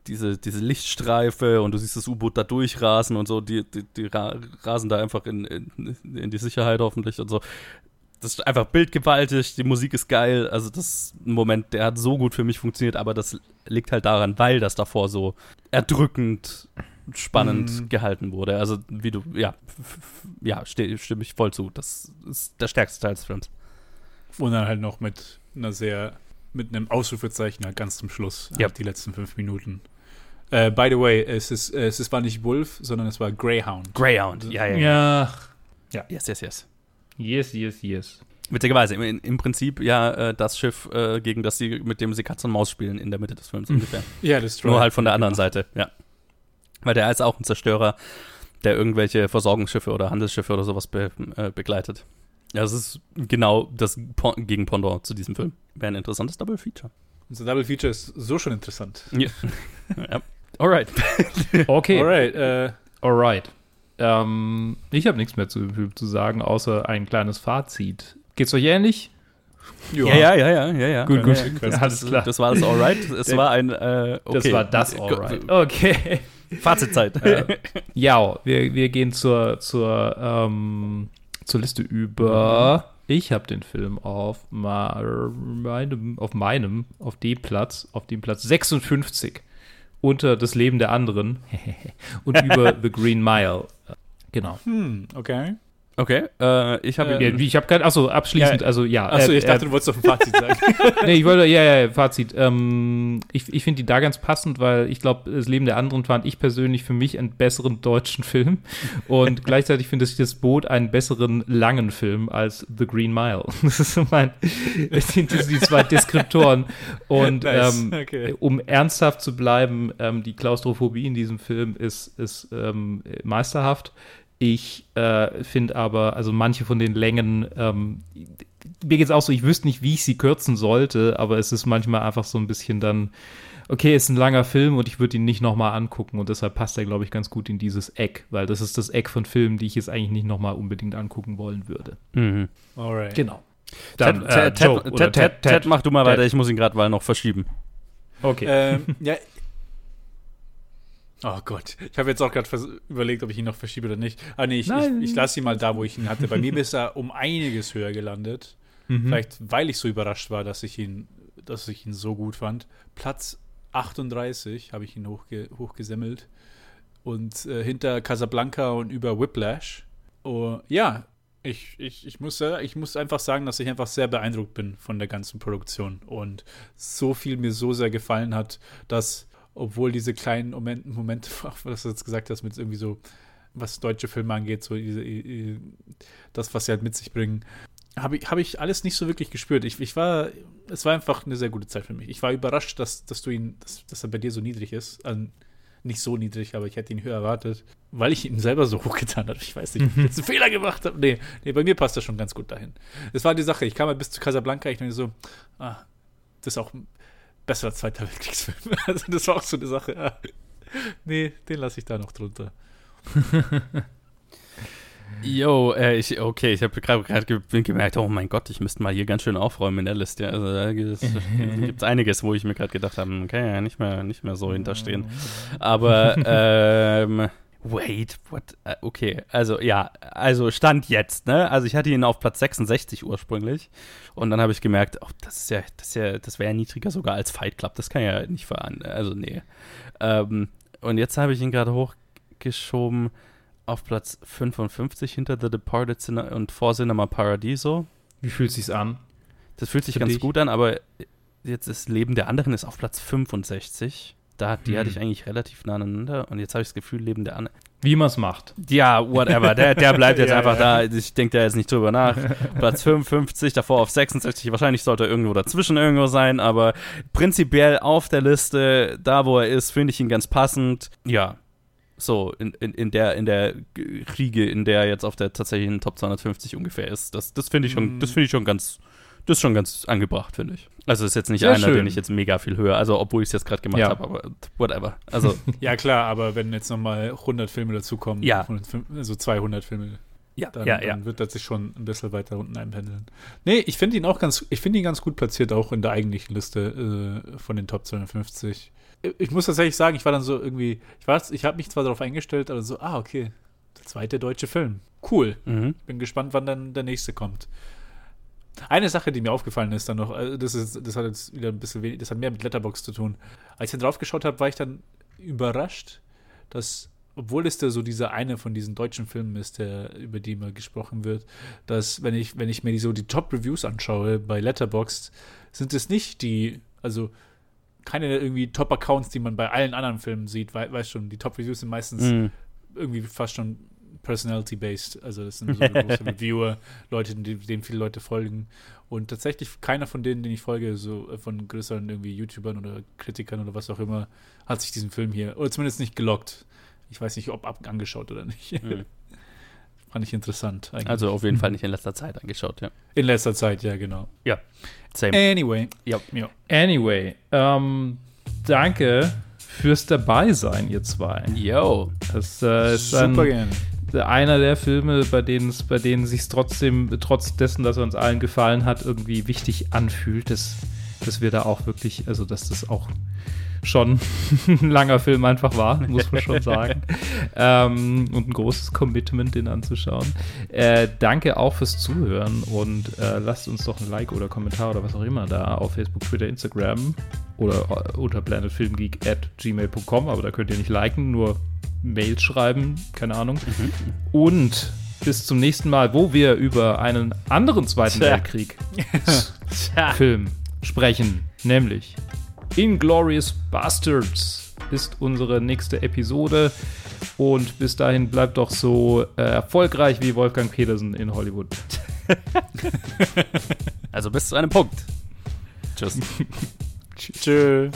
diese, diese Lichtstreife und du siehst das U-Boot da durchrasen und so, die, die, die rasen da einfach in, in, in die Sicherheit hoffentlich und so das ist einfach bildgewaltig, die Musik ist geil. Also, das ist ein Moment, der hat so gut für mich funktioniert, aber das liegt halt daran, weil das davor so erdrückend spannend mm. gehalten wurde. Also, wie du, ja, ja, stimme ich voll zu. Das ist der stärkste Teil des Films. Und dann halt noch mit einer sehr, mit einem Ausrufezeichen halt ganz zum Schluss, ja. die letzten fünf Minuten. Uh, by the way, es ist, es ist, war nicht Wolf, sondern es war Greyhound. Greyhound, ja, ja. Ja. ja. Yes, yes, yes. Yes, yes, yes. Witzigerweise, im, im Prinzip ja äh, das Schiff, äh, gegen das sie, mit dem sie Katz und Maus spielen in der Mitte des Films ungefähr. Ja, das ist Nur halt von der anderen Seite, ja. Weil der ist auch ein Zerstörer, der irgendwelche Versorgungsschiffe oder Handelsschiffe oder sowas be, äh, begleitet. Ja, das ist genau das Pon Gegenpendant zu diesem Film. Wäre ein interessantes Double Feature. Unser Double Feature ist so schon interessant. Ja. ja. Alright. okay. Alright. Äh, Alright. Ähm, ich habe nichts mehr zu, zu sagen, außer ein kleines Fazit. Geht's euch ähnlich? Ja, ja, ja, ja, ja. ja. Gut, gut. Ja, Alles klar. Das war das Alright. Es war ein, äh, okay. Das war das Alright. Okay. Fazitzeit. äh, ja, wir, wir gehen zur, zur, ähm, zur Liste über. Ich habe den Film auf meinem, auf meinem, auf dem Platz, auf dem Platz 56 unter das Leben der anderen und über The Green Mile. Genau. Hm, okay. Okay, äh, ich habe. Äh, ich habe kein. Achso, abschließend, ja, also ja. Achso, ich äh, dachte, du wolltest auf ein Fazit sagen. nee, ich wollte, ja, ja, Fazit. Ähm, ich ich finde die da ganz passend, weil ich glaube, das Leben der anderen fand ich persönlich für mich einen besseren deutschen Film. Und gleichzeitig finde ich das Boot einen besseren langen Film als The Green Mile. Das ist so mein. Das sind die zwei Deskriptoren. Und nice. ähm, okay. um ernsthaft zu bleiben, ähm, die Klaustrophobie in diesem Film ist, ist ähm, meisterhaft. Ich äh, finde aber, also manche von den Längen, ähm, mir geht es auch so, ich wüsste nicht, wie ich sie kürzen sollte, aber es ist manchmal einfach so ein bisschen dann, okay, es ist ein langer Film und ich würde ihn nicht nochmal angucken und deshalb passt er, glaube ich, ganz gut in dieses Eck, weil das ist das Eck von Filmen, die ich jetzt eigentlich nicht nochmal unbedingt angucken wollen würde. Mhm. Alright. Genau. Dann, Ted, äh, Ted, Joe, Ted, Ted, Ted, Ted, mach du mal weiter, ich muss ihn gerade mal noch verschieben. Okay. Ähm, ja, Oh Gott, ich habe jetzt auch gerade überlegt, ob ich ihn noch verschiebe oder nicht. Ah nee, ich, ich, ich lasse ihn mal da, wo ich ihn hatte. Bei mir ist er um einiges höher gelandet. Mhm. Vielleicht, weil ich so überrascht war, dass ich ihn, dass ich ihn so gut fand. Platz 38 habe ich ihn hochge hochgesemmelt. Und äh, hinter Casablanca und über Whiplash. Oh, ja, ich, ich, ich, muss, ich muss einfach sagen, dass ich einfach sehr beeindruckt bin von der ganzen Produktion. Und so viel mir so sehr gefallen hat, dass obwohl diese kleinen Momente, Momente, was du jetzt gesagt hast, mit irgendwie so, was deutsche Filme angeht, so diese, das, was sie halt mit sich bringen, habe ich, hab ich alles nicht so wirklich gespürt. Ich, ich war, es war einfach eine sehr gute Zeit für mich. Ich war überrascht, dass, dass du ihn, dass, dass er bei dir so niedrig ist. Also nicht so niedrig, aber ich hätte ihn höher erwartet, weil ich ihn selber so hochgetan habe. Ich weiß nicht, ob ich jetzt einen Fehler gemacht habe. Nee, nee, bei mir passt er schon ganz gut dahin. Es war die Sache, ich kam halt bis zu Casablanca, ich dachte so, ah, das ist auch besserer Zweiter Weltkriegsfilm. Also das war auch so eine Sache. Ja. Nee, den lasse ich da noch drunter. Yo, äh, ich, okay, ich habe gerade ge gemerkt, oh mein Gott, ich müsste mal hier ganz schön aufräumen in der Liste. Also da gibt es einiges, wo ich mir gerade gedacht habe, okay, ja, nicht mehr, nicht mehr so hinterstehen. Aber, ähm, wait, what? Äh, okay, also ja, also Stand jetzt, ne? Also ich hatte ihn auf Platz 66 ursprünglich und dann habe ich gemerkt, oh, das ist ja, das ist ja, das wäre ja niedriger sogar als Fight Club, das kann ja nicht fahren. Also nee. Ähm, und jetzt habe ich ihn gerade hochgeschoben auf Platz 55 hinter The Departed Cine und vor Cinema Paradiso. Wie fühlt sich's an? Das fühlt sich Für ganz dich? gut an, aber jetzt ist Leben der anderen ist auf Platz 65. Da, die Hm. hatte ich eigentlich relativ nah aneinander und jetzt habe ich das Gefühl, Leben der anderen. Wie man's macht. Ja, whatever. Der, der bleibt jetzt Ja, einfach ja. da. Ich denke da jetzt nicht drüber nach. Platz 55, davor auf 66. Wahrscheinlich sollte er irgendwo dazwischen irgendwo sein, aber prinzipiell auf der Liste, da wo er ist, finde ich ihn ganz passend. Ja. So, in, in, in der, in der Riege, in der er jetzt auf der tatsächlichen Top 250 ungefähr ist. Das, das finde ich schon, Mm. das finde ich schon ganz, das ist schon ganz angebracht, finde ich. Also ist jetzt nicht Sehr einer, schön. den ich jetzt mega viel höher, also obwohl ich es jetzt gerade gemacht Ja. habe, aber whatever. Also Ja, klar, aber wenn jetzt nochmal 100 Filme dazukommen, Ja. 100 Film- also 200 Filme, ja, dann, ja, ja. dann wird das sich schon ein bisschen weiter unten einpendeln. Nee, ich finde ihn auch ganz, ich finde ihn ganz gut platziert, auch in der eigentlichen Liste äh, von den Top 250. Ich muss tatsächlich sagen, ich war dann so irgendwie, ich weiß, ich habe mich zwar darauf eingestellt, aber so, ah, okay, der zweite deutsche Film. Cool. Mhm. Bin gespannt, wann dann der nächste kommt. Eine Sache, die mir aufgefallen ist dann noch, also das, ist, das hat jetzt wieder ein bisschen wenig, das hat mehr mit Letterbox zu tun. Als ich dann drauf geschaut habe, war ich dann überrascht, dass, obwohl es da so dieser eine von diesen deutschen Filmen ist, der, über die mal gesprochen wird, dass, wenn ich, wenn ich mir die, so die Top-Reviews anschaue bei Letterboxd, sind es nicht die, also keine irgendwie Top-Accounts, die man bei allen anderen Filmen sieht, weil, weißt schon, die Top-Reviews sind meistens Mhm. irgendwie fast schon personality-based. Also das sind so große Reviewer, Leute, denen viele Leute folgen. Und tatsächlich keiner von denen, denen ich folge, so äh, von größeren irgendwie YouTubern oder Kritikern oder was auch immer, hat sich diesen Film hier, oder zumindest nicht gelockt. Ich weiß nicht, ob ab angeschaut oder nicht. Mhm. Fand ich interessant. Eigentlich. Also auf jeden Fall nicht in letzter Zeit angeschaut, ja. in letzter Zeit, ja, genau. Same. Anyway. Ja. ja. Anyway, ähm, danke fürs Dabeisein, ihr zwei. Yo. Das äh, ist Super ein, gerne. Einer der Filme, bei denen es, bei denen sich trotzdem, trotz dessen, dass er uns allen gefallen hat, irgendwie wichtig anfühlt, dass, dass wir da auch wirklich, also dass das auch schon ein langer Film einfach war, muss man schon sagen. ähm, und ein großes Commitment, den anzuschauen. Äh, danke auch fürs Zuhören und äh, lasst uns doch ein Like oder Kommentar oder was auch immer da auf Facebook, Twitter, Instagram oder äh, unter planetfilmgeek at gmail.com, aber da könnt ihr nicht liken, nur Mails schreiben, keine Ahnung. Und bis zum nächsten Mal, wo wir über einen anderen Zweiten Tja. Weltkrieg Film sprechen, nämlich Inglorious Bastards ist unsere nächste Episode. Und bis dahin bleibt doch so äh, erfolgreich wie Wolfgang Petersen in Hollywood. Also bis zu einem Punkt. Tschüss. Tschö.